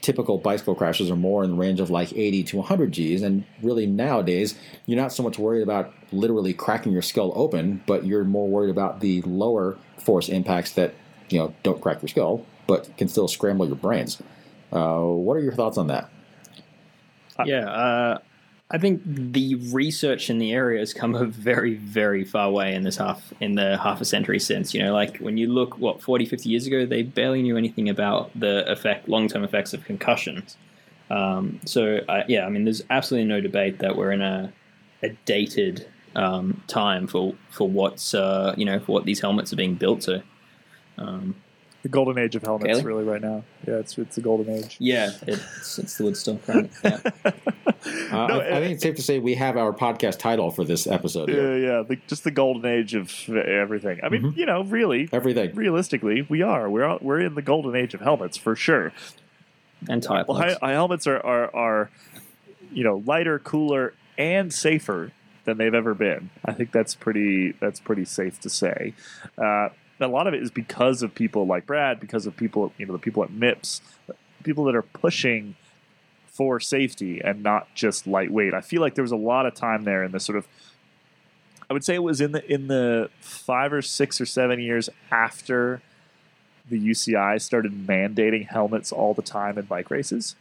S1: typical bicycle crashes are more in the range of like 80 to 100 G's. And really nowadays, you're not so much worried about literally cracking your skull open, but you're more worried about the lower force impacts that you know don't crack your skull but can still scramble your brains. Uh, what are your thoughts on that?
S3: Yeah, uh, I think the research in the area has come a very, very far way in this half in the half a century since. You know, like when you look what 40, 50 years ago, they barely knew anything about the effect, long term effects of concussions. Um, so uh, yeah, I mean, there's absolutely no debate that we're in a, a dated um, time for for what's uh, you know for what these helmets are being built to. Um,
S2: the golden age of helmets, Caley? really, right now. Yeah, it's it's the golden age.
S3: Yeah, it's it's the wood stuff, right? Yeah. uh,
S1: no, I, I, think it's safe to say we have our podcast title for this episode.
S2: Yeah, yeah, the, just the golden age of everything. I mean, mm-hmm. you know, really,
S1: everything.
S2: Realistically, we are. We're we're in the golden age of helmets for sure.
S3: And tire
S2: well, high, high helmets are, are are you know lighter, cooler, and safer than they've ever been. I think that's pretty that's pretty safe to say. Uh, a lot of it is because of people like Brad, because of people, you know, the people at MIPS, people that are pushing for safety and not just lightweight. I feel like there was a lot of time there in the sort of I would say it was in the in the five or six or seven years after the UCI started mandating helmets all the time in bike races,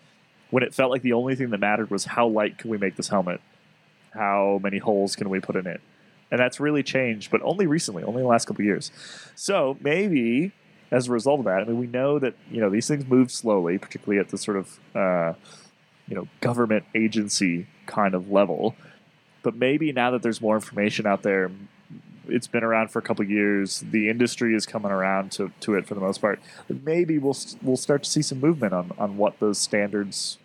S2: when it felt like the only thing that mattered was how light can we make this helmet, how many holes can we put in it, and that's really changed, but only recently, only the last couple years. So maybe as a result of that, I mean, we know that you know these things move slowly, particularly at the sort of uh, you know government agency kind of level. But maybe now that there's more information out there, it's been around for a couple years. The industry is coming around to, to it for the most part. Maybe we'll we'll start to see some movement on, on what those standards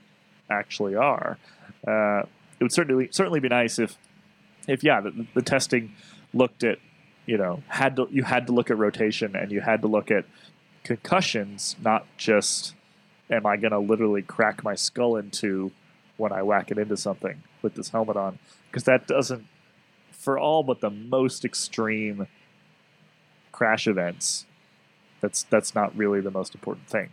S2: actually are. Uh, it would certainly certainly be nice if if yeah, the, the testing looked at you know had to you had to look at rotation and you had to look at concussions, not just am I going to literally crack my skull into when I whack it into something with this helmet on? Because that doesn't for all but the most extreme crash events that's that's not really the most important thing.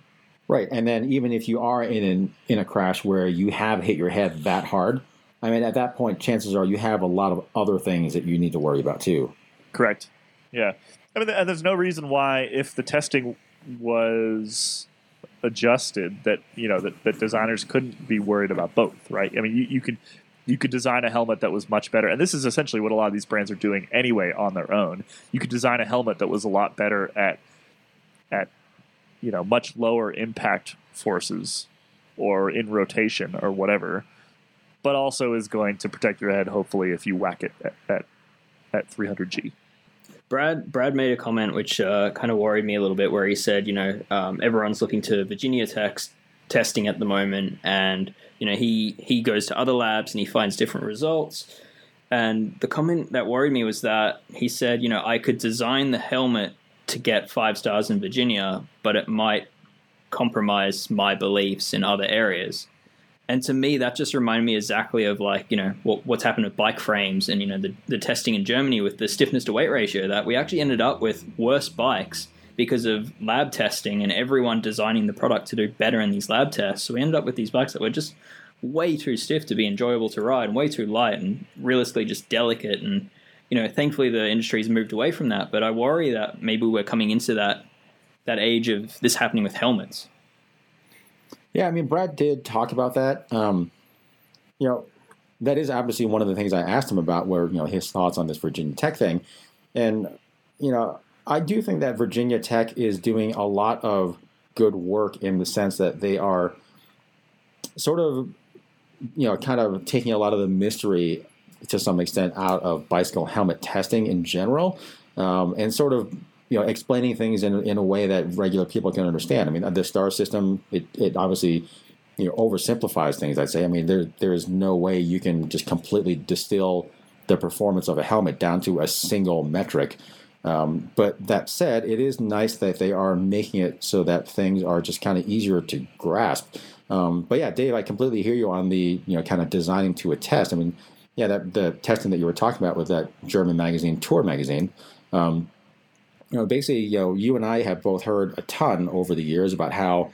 S1: Right and then even if you are in an, in a crash where you have hit your head that hard I mean, at that point, chances are you have a lot of other things that you need to worry about too.
S2: Correct. Yeah. I mean, there's no reason why, if the testing was adjusted, that you know that, that designers couldn't be worried about both, right? I mean, you, you could you could design a helmet that was much better, and this is essentially what a lot of these brands are doing anyway on their own. You could design a helmet that was a lot better at at you know much lower impact forces or in rotation or whatever but also is going to protect your head. Hopefully, if you whack it at at, at 300G.
S3: Brad Brad made a comment which uh, kind of worried me a little bit, where he said, you know, um, everyone's looking to Virginia Tech's testing at the moment, and you know he he goes to other labs and he finds different results. And the comment that worried me was that he said, you know, I could design the helmet to get five stars in Virginia, but it might compromise my beliefs in other areas. And to me, that just reminded me exactly of like, you know, what, what's happened with bike frames and, you know, the, the testing in Germany with the stiffness to weight ratio that we actually ended up with worse bikes because of lab testing and everyone designing the product to do better in these lab tests. So we ended up with these bikes that were just way too stiff to be enjoyable to ride and way too light and realistically just delicate and you know thankfully the industry's moved away from that but i worry that maybe we're coming into that that age of this happening with helmets
S1: yeah i mean brad did talk about that. Um, you know that is obviously one of the things i asked him about where you know his thoughts on this virginia tech thing. And you know i do think that virginia tech is doing a lot of good work in the sense that they are sort of you know, kind of taking a lot of the mystery to some extent out of bicycle helmet testing in general, um, and sort of you know explaining things in in a way that regular people can understand. I mean, the star system it it obviously you know oversimplifies things. I'd say. I mean, there there is no way you can just completely distill the performance of a helmet down to a single metric. Um, but that said, it is nice that they are making it so that things are just kind of easier to grasp. Um, but yeah, Dave, I completely hear you on the you know kind of designing to a test. I mean, yeah, that the testing that you were talking about with that German magazine, Tour magazine. Um, you know, basically, you know, you and I have both heard a ton over the years about how,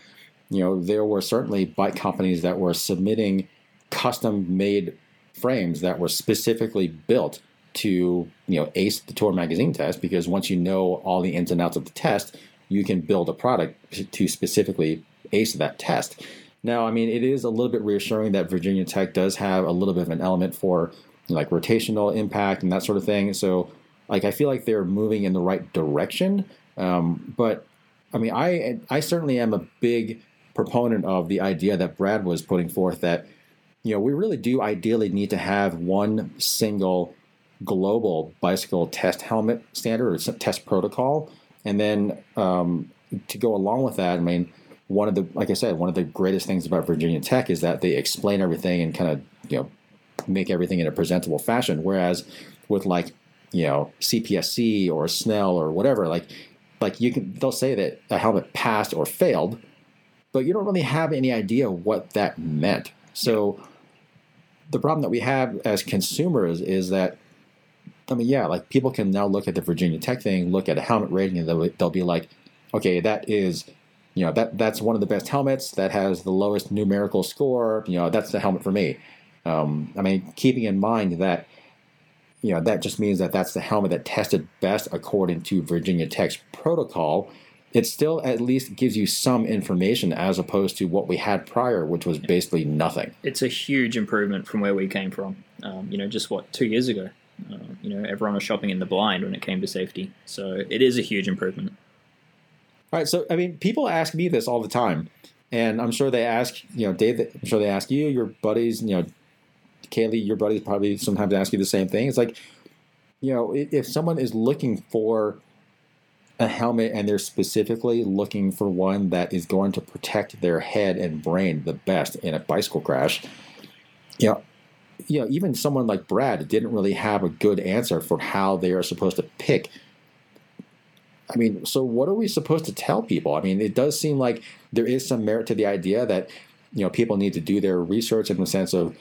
S1: you know, there were certainly bike companies that were submitting custom-made frames that were specifically built to, you know, ace the Tour magazine test because once you know all the ins and outs of the test, you can build a product to specifically ace that test. Now, I mean, it is a little bit reassuring that Virginia Tech does have a little bit of an element for like rotational impact and that sort of thing. So, like, I feel like they're moving in the right direction. Um, but I mean, I I certainly am a big proponent of the idea that Brad was putting forth that you know we really do ideally need to have one single global bicycle test helmet standard or test protocol, and then um, to go along with that, I mean one of the like I said, one of the greatest things about Virginia Tech is that they explain everything and kind of you know make everything in a presentable fashion. Whereas with like you know CPSC or Snell or whatever, like like you can they'll say that a helmet passed or failed, but you don't really have any idea what that meant. So the problem that we have as consumers is that I mean, yeah, like people can now look at the Virginia Tech thing, look at a helmet rating, and they'll, they'll be like, okay, that is you know that that's one of the best helmets that has the lowest numerical score. You know that's the helmet for me. Um, I mean, keeping in mind that you know that just means that that's the helmet that tested best according to Virginia Tech's protocol. It still at least gives you some information as opposed to what we had prior, which was basically nothing.
S3: It's a huge improvement from where we came from. Um, you know, just what two years ago. Uh, you know, everyone was shopping in the blind when it came to safety. So it is a huge improvement.
S1: All right. So, I mean, people ask me this all the time, and I'm sure they ask, you know, Dave. I'm sure they ask you, your buddies, you know, Caley, your buddies probably sometimes ask you the same thing. It's like, you know, if someone is looking for a helmet and they're specifically looking for one that is going to protect their head and brain the best in a bicycle crash, you know, you know, even someone like Brad didn't really have a good answer for how they are supposed to pick I mean, so what are we supposed to tell people? I mean, it does seem like there is some merit to the idea that you know people need to do their research in the sense of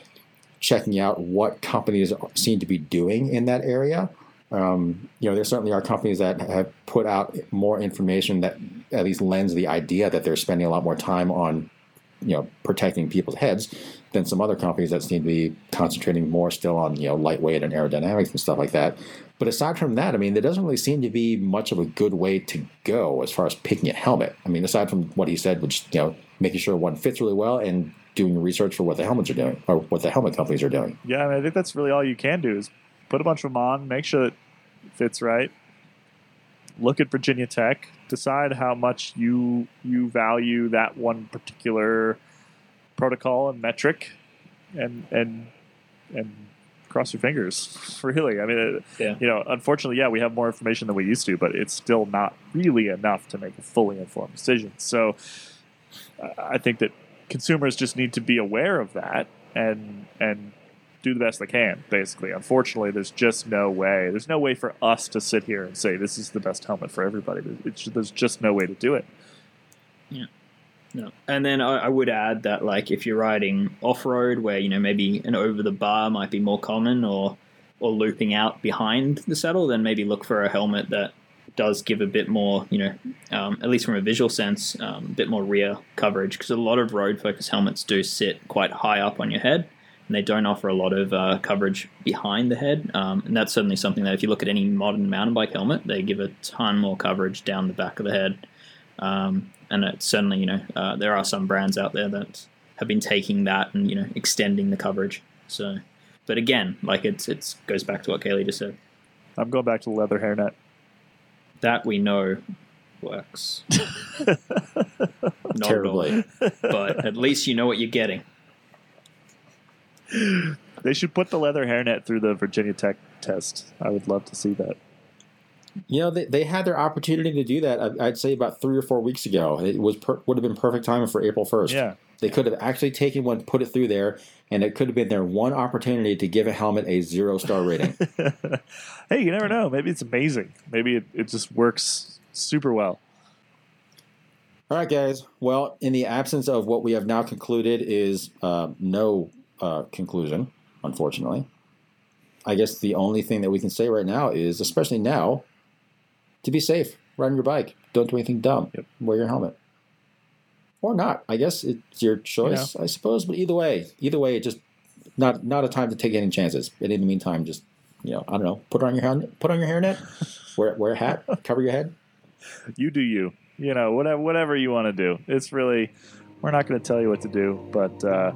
S1: checking out what companies seem to be doing in that area. Um, you know, there certainly are companies that have put out more information that at least lends the idea that they're spending a lot more time on, you know, protecting people's heads than some other companies that seem to be concentrating more still on, you know, lightweight and aerodynamics and stuff like that. But aside from that, I mean, there doesn't really seem to be much of a good way to go as far as picking a helmet. I mean, aside from what he said, which you know, making sure one fits really well and doing research for what the helmets are doing or what the helmet companies are doing.
S2: Yeah, I, mean, I think that's really all you can do is put a bunch of them on, make sure that it fits right. Look at Virginia Tech, decide how much you you value that one particular protocol and metric, and and and cross your fingers. Really, I mean, uh, yeah. you know, unfortunately, yeah, we have more information than we used to, but it's still not really enough to make a fully informed decision. So, I think that consumers just need to be aware of that and and do the best they can. Basically, unfortunately, there's just no way. There's no way for us to sit here and say this is the best helmet for everybody. It's, there's just no way to do it.
S3: Yeah. No. And then I, I, would add that, like, if you're riding off road, where you know maybe an over the bar might be more common, or or looping out behind the saddle, then maybe look for a helmet that does give a bit more, you know, um, at least from a visual sense, um, a bit more rear coverage because a lot of road focus helmets do sit quite high up on your head and they don't offer a lot of uh, coverage behind the head. Um, and that's certainly something that if you look at any modern mountain bike helmet, they give a ton more coverage down the back of the head. Um, and it's certainly, you know, uh, there are some brands out there that have been taking that and you know extending the coverage. So, but again, like it's it's goes back to what Caley just said.
S2: I'm going back to the leather hairnet.
S3: That we know works.
S1: Not Terribly.
S3: All, but at least you know what you're getting.
S2: They should put the leather hairnet through the Virginia Tech test. I would love to see that.
S1: You know, they, they had their opportunity to do that. Uh, I'd say about three or four weeks ago. It was per, would have been perfect timing for April first.
S2: Yeah,
S1: they could have actually taken one, put it through there, and it could have been their one opportunity to give a helmet a zero star rating.
S2: hey, you never know. Maybe it's amazing. Maybe it, it just works super well.
S1: All right, guys. Well, in the absence of what we have now concluded is uh, no uh, conclusion, unfortunately. I guess the only thing that we can say right now is, especially now, to be safe. Ride on your bike. Don't do anything dumb. Yep. Wear your helmet or not. I guess it's your choice, I suppose. But either way, either way, it just not not a time to take any chances. And in the meantime, just you know, I don't know, put on your hair, put on your hairnet, wear wear a hat, cover your head.
S2: You do you. You know, whatever whatever you want to do. It's really we're not going to tell you what to do, but uh,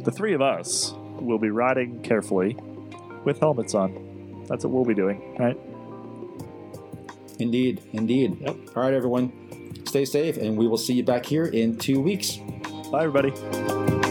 S2: the three of us will be riding carefully with helmets on. That's what we'll be doing, right?
S1: Indeed, indeed. Yep. All right, everyone stay safe, and we will see you back here in two weeks.
S2: Bye, everybody.